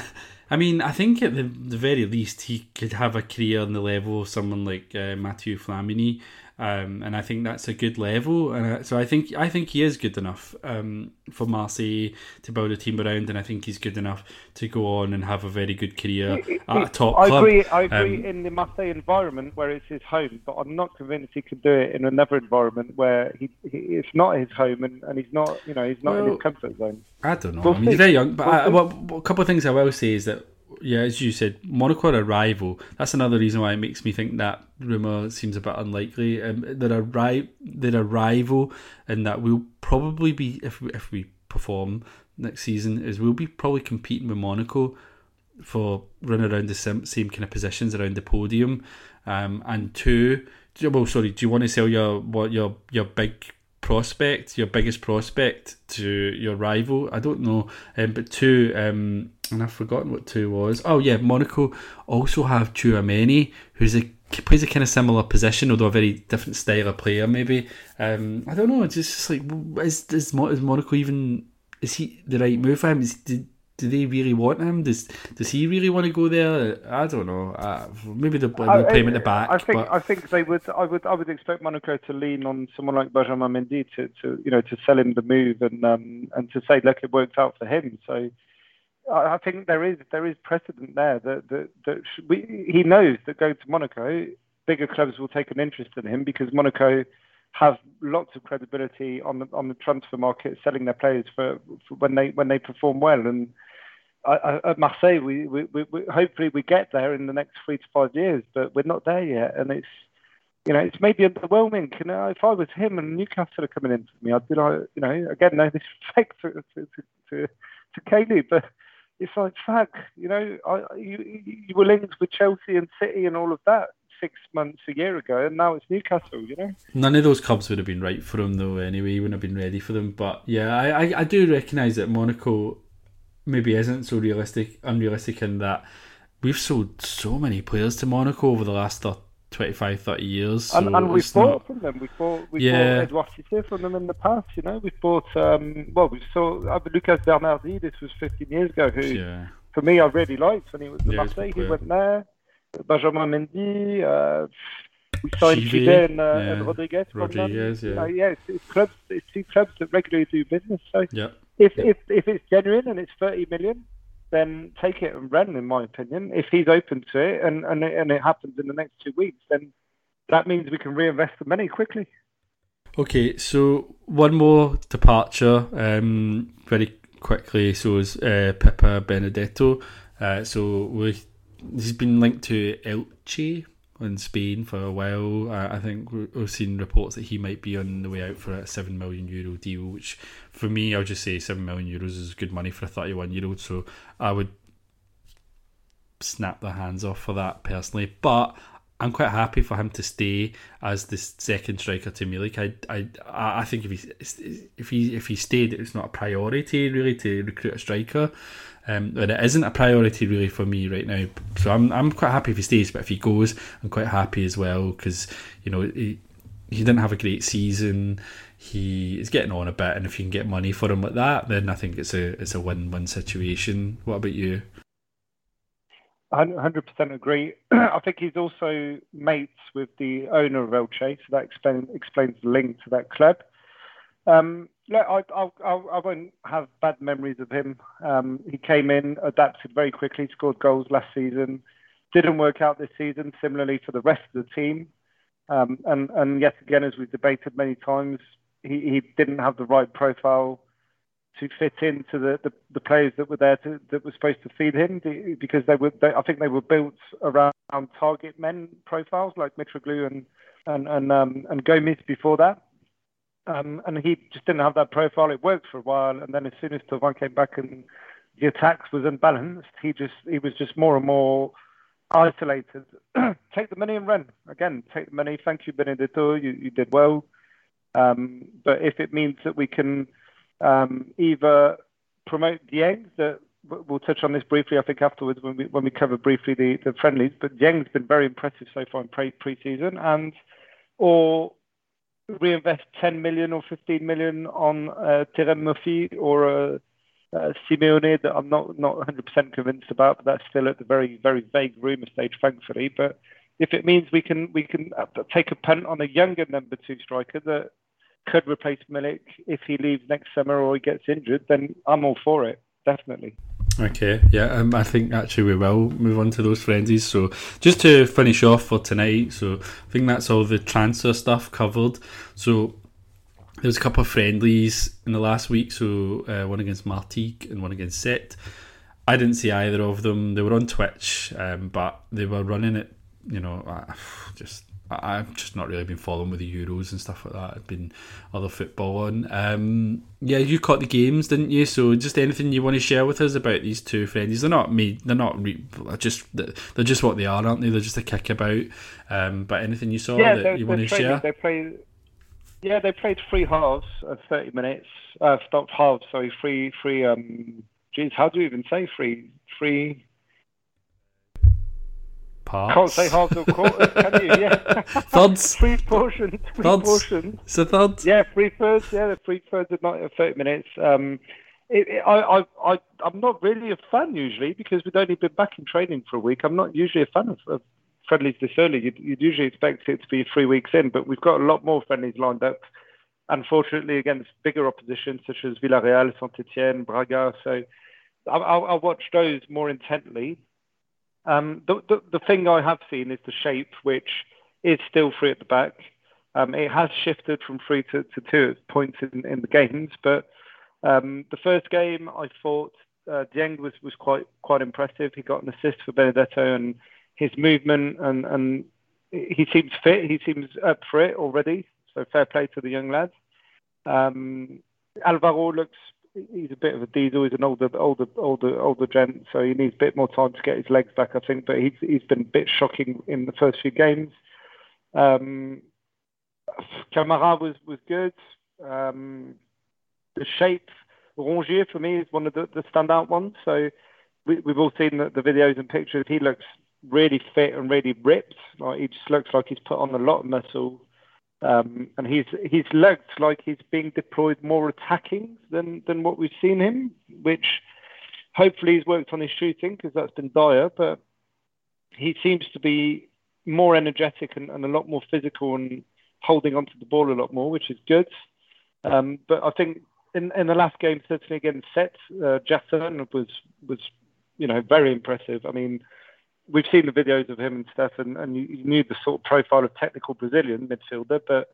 I mean, I think at the, the very least he could have a career on the level of someone like uh, Mathieu Flamini, um, and I think that's a good level. And so I think I think he is good enough um, for Marseille to build a team around, and I think he's good enough to go on and have a very good career at a top I club. agree. I agree Um, in the Marseille environment where it's his home, but I'm not convinced he could do it in another environment where he, he it's not his home and, and he's not you know he's not in his comfort zone. I don't know. We'll I mean, he's very young, but We'll I, well, a couple of things I will say is that, yeah, as you said, Monaco are a rival. That's another reason why it makes me think that rumor seems a bit unlikely. Um, they're a ri- they're a rival, and that we'll probably be if we, if we perform next season is we'll be probably competing with Monaco for running around the same, same kind of positions around the podium. Um, and two, well, sorry, do you want to sell your what your your big prospect, your biggest prospect to your rival? I don't know, um, but two, um, and I've forgotten what two was. Oh yeah, Monaco also have Chouameni, who's a plays a kind of similar position, although a very different style of player. Maybe um, I don't know. It's just like is is, Mo- is Monaco even is he the right move for him? Is, did, do they really want him? Does does he really want to go there? I don't know. Uh, maybe they'll, they'll play him at the back. I think but I think they would. I would. I would expect Monaco to lean on someone like Benjamin Mendy to, to you know to sell him the move and um, and to say look it worked out for him. So I, think there is there is precedent there that that, that we, he knows that going to Monaco, bigger clubs will take an interest in him because Monaco have lots of credibility on the on the transfer market, selling their players for, for when they when they perform well and. I, I, at Marseille, we, we, we, we hopefully we get there in the next three to five years, but we're not there yet, and it's you know it's maybe underwhelming. You know, if I was him and Newcastle are coming in for me, I'd be like, you know, again, no disrespect to to, to, to Kaylee, but it's like fuck, you know, I, you you were linked with Chelsea and City and all of that six months a year ago, and now it's Newcastle. You know. None of those clubs would have been right for him though. Anyway, he wouldn't have been ready for them. But yeah, I I, I do recognise that Monaco maybe isn't so realistic, unrealistic in that we've sold so many players to Monaco over the last 25, 30 years. So and, and we've bought not- from them. We bought we Yeah. bought Edouard from them in the past. You know, we've bought um, well, we saw uh, Lucas Bernardi. This was 15 years ago. Who Yeah, for me I really liked when he was at Yeah, Marseille. He went there. Benjamin Mendy. Uh, we signed Givet, and, uh, yeah. and Rodriguez. Rodriguez, yeah. Know, yeah, it's, it's clubs. It's two clubs that regularly do business. So yeah. if if if it's genuine and it's 30 million. Then take it and run, in my opinion. If he's open to it, and, and it- and it happens in the next two weeks, then that means we can reinvest the money quickly. Okay, so one more departure, um, very quickly. So is uh, Pipa Benedetto. Uh, so we, he's been linked to Elche in Spain for a while. Uh, I think we- we've seen reports that he might be on the way out for a seven million euro deal. Which, for me, I'll just say seven million euros is good money for a thirty-one year old. So I would snap their hands off for that personally. But I'm quite happy for him to stay as the second striker to Milik. I, I, I think if he if he if he stayed, it's not a priority really to recruit a striker, um, and it isn't a priority really for me right now. So I'm I'm quite happy if he stays, but if he goes, I'm quite happy as well because you know he, he didn't have a great season. He is getting on a bit, and if you can get money for him like that, then I think it's a it's a win win situation. What about you? Hundred percent agree. I think he's also mates with the owner of Elche, so that explain, explains the link to that club. Um, look, I, I, I, won't have bad memories of him. Um, he came in, adapted very quickly, scored goals last season. Didn't work out this season. Similarly for the rest of the team, um, and and yet again, as we've debated many times, he, he didn't have the right profile to fit into the, the, the players that were there to, that were supposed to feed him because they were they, I think they were built around target men profiles like Mitroglou and and and um, and Gomis before that. Um, and he just didn't have that profile. It worked for a while, and then as soon as Thauvin came back and the attacks was unbalanced, he just he was just more and more isolated. take the money and run again. Take the money. Thank you, Benedetto. You you did well. Um, but if it means that we can um, either promote Dieng, that we'll touch on this briefly, I think, afterwards when we when we cover briefly the, the friendlies. But Dieng's been very impressive so far in pre pre-season, and or reinvest 10 million or 15 million on uh, Murphy or uh, uh, Simeone that I'm not not 100% convinced about, but that's still at the very very vague rumor stage, thankfully. But if it means we can we can uh, take a punt on a younger number two striker that could replace Milik if he leaves next summer or he gets injured, then I'm all for it, definitely. Okay, yeah, um, I think actually we will move on to those frenzies. So just to finish off for tonight, so I think that's all the transfer stuff covered. So there was a couple of friendlies in the last week, so uh, one against Martigues and one against Sète. I didn't see either of them. They were on Twitch, um, but they were running it. You know, uh, just I've just not really been following with the Euros and stuff like that. I've been other football on. Um, yeah, you caught the games, didn't you? So, just anything you want to share with us about these two friendlies? They're not me. They're not re- just. They're just what they are, aren't they? They're just a kick about. Um, but anything you saw yeah, that you want to share? They played. Yeah, they played three halves of thirty minutes. Uh, stopped halves. Sorry, three, three. Um, geez, how do you even say three? Three parts. Can't say halves or quarters, can you? Yeah. thirds. three portions. Three thirds. portions. So thirds. Yeah, three thirds. Yeah, the three thirds of not thirty minutes. Um, it, it, I, I, I, I'm not really a fan usually because we'd only been back in training for a week. I'm not usually a fan of, of friendlies this early. You'd, you'd usually expect it to be three weeks in, but we've got a lot more friendlies lined up. Unfortunately, against bigger opposition such as Villarreal, Saint Etienne, Braga. So I'll, I'll watch those more intently. Um, the, the, the thing I have seen is the shape, which is still free at the back. Um, it has shifted from three to, to two at points in, in the games, but um, the first game I thought uh, Dieng was, was quite quite impressive. He got an assist for Benedetto, and his movement and, and he seems fit. He seems up for it already. So fair play to the young lad. Um, Alvaro looks he's a bit of a diesel. He's an older, older, older, older gent, so he needs a bit more time to get his legs back, I think. But he's he's been a bit shocking in the first few games. Um, Kamara was was good. Um, the shape, Rongier for me is one of the, the standout ones. So we, we've all seen the, the videos and pictures. He looks really fit and really ripped. Like he just looks like he's put on a lot of muscle. Um, and he's he's looked like he's being deployed more attacking than than what we've seen him, which hopefully he's worked on his shooting because that's been dire. But he seems to be more energetic and, and, a lot more physical and holding onto the ball a lot more, which is good. Um, but I think in, in the last game, certainly against Sète, uh, Gerson was was you know very impressive. I mean we've seen the videos of him and stuff, and, and you, knew the sort of profile of technical Brazilian midfielder, but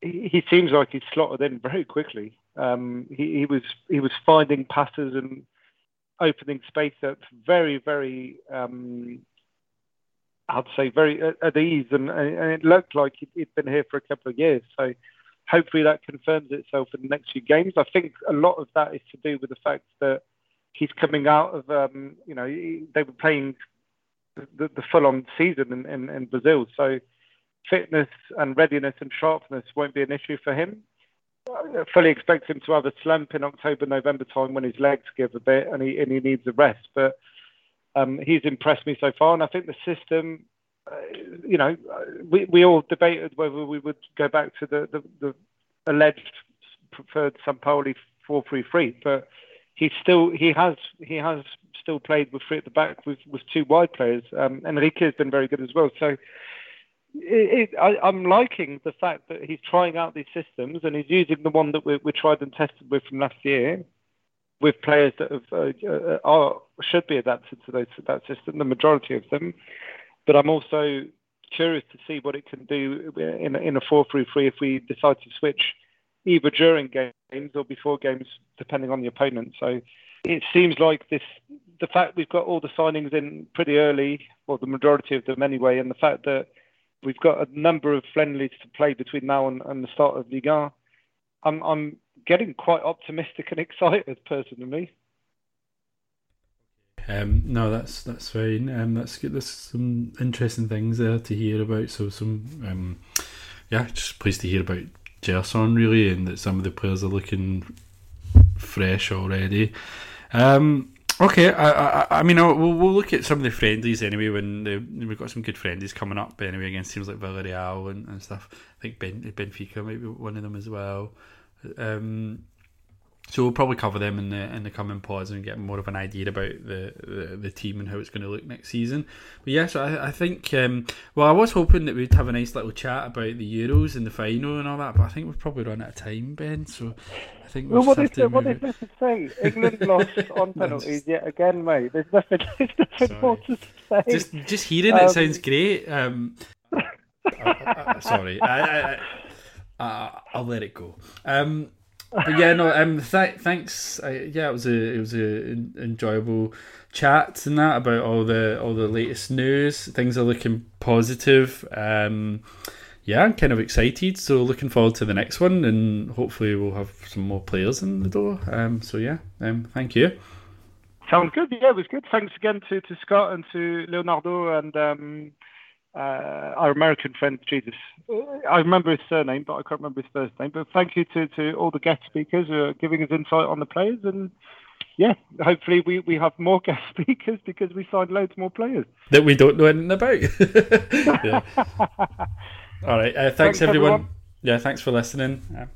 he, he seems like he's slotted in very quickly. Um, he, he was he was finding passes and opening space up very, very, um, I'd say, very at, at ease, and, and, it looked like he'd been here for a couple of years. So hopefully that confirms itself in the next few games. I think a lot of that is to do with the fact that he's coming out of, um, you know, they were playing the, the full-on season in, in, in, Brazil. So fitness and readiness and sharpness won't be an issue for him. I fully expect him to have a slump in October, November time when his legs give a bit and he and he needs a rest. But um, he's impressed me so far, and I think the system. Uh, you know, we we all debated whether we would go back to the the, the alleged preferred Sampaoli four three three, but he still he has he has still played with three at the back with, with two wide players. Um, Enrique has been very good as well. So it, it, I, am liking the fact that he's trying out these systems and he's using the one that we, we tried and tested with from last year with players that have, uh, uh, are should be adapted to those, that system, the majority of them. But I'm also curious to see what it can do in, in a 4 3 3 if we decide to switch either during games or before games, depending on the opponent. So it seems like this the fact we've got all the signings in pretty early, or the majority of them anyway, and the fact that we've got a number of friendlies to play between now and, and the start of Ligue 1, I'm, I'm getting quite optimistic and excited personally. Um, no, that's that's fine. Um, that's good. There's some interesting things there to hear about. So some, um, yeah, just pleased to hear about Gerson really, and that some of the players are looking fresh already. Um, okay, I, I, I mean, we'll, we'll look at some of the friendlies anyway. When the, we've got some good friendlies coming up anyway against teams like Villarreal and, and stuff. I think ben, Benfica might be one of them as well. Um, So we'll probably cover them in the in the coming pods and get more of an idea about the, the, the team and how it's going to look next season. But yes, yeah, so I, I think um, well I was hoping that we'd have a nice little chat about the Euros and the final and all that, but I think we've probably run out of time, Ben. So I think we'll well, what is the, what is there to say? England lost on penalties yet again, mate. There's nothing, there's nothing sorry. more to say. Just just hearing um, it sounds great. Um, I, I, sorry, I, I, will let it go. Um, but yeah, no. Um, th- thanks. Uh, yeah, it was a it was a enjoyable chat and that about all the all the latest news. Things are looking positive. Um, yeah, I'm kind of excited. So looking forward to the next one, and hopefully we'll have some more players in the door. Um, so yeah, um, thank you. Sounds good. Yeah, it was good. Thanks again to, to Scot and to Leonardo and um, uh, our American friend, Jesus. I remember his surname, but I can't remember his first name. But thank you to, to all the guest speakers who are giving us insight on the players. And yeah, hopefully we, we have more guest speakers because we signed loads more players. That we don't know anything about. all right. Uh, thanks, thanks, everyone. everyone. Yeah, thanks for listening.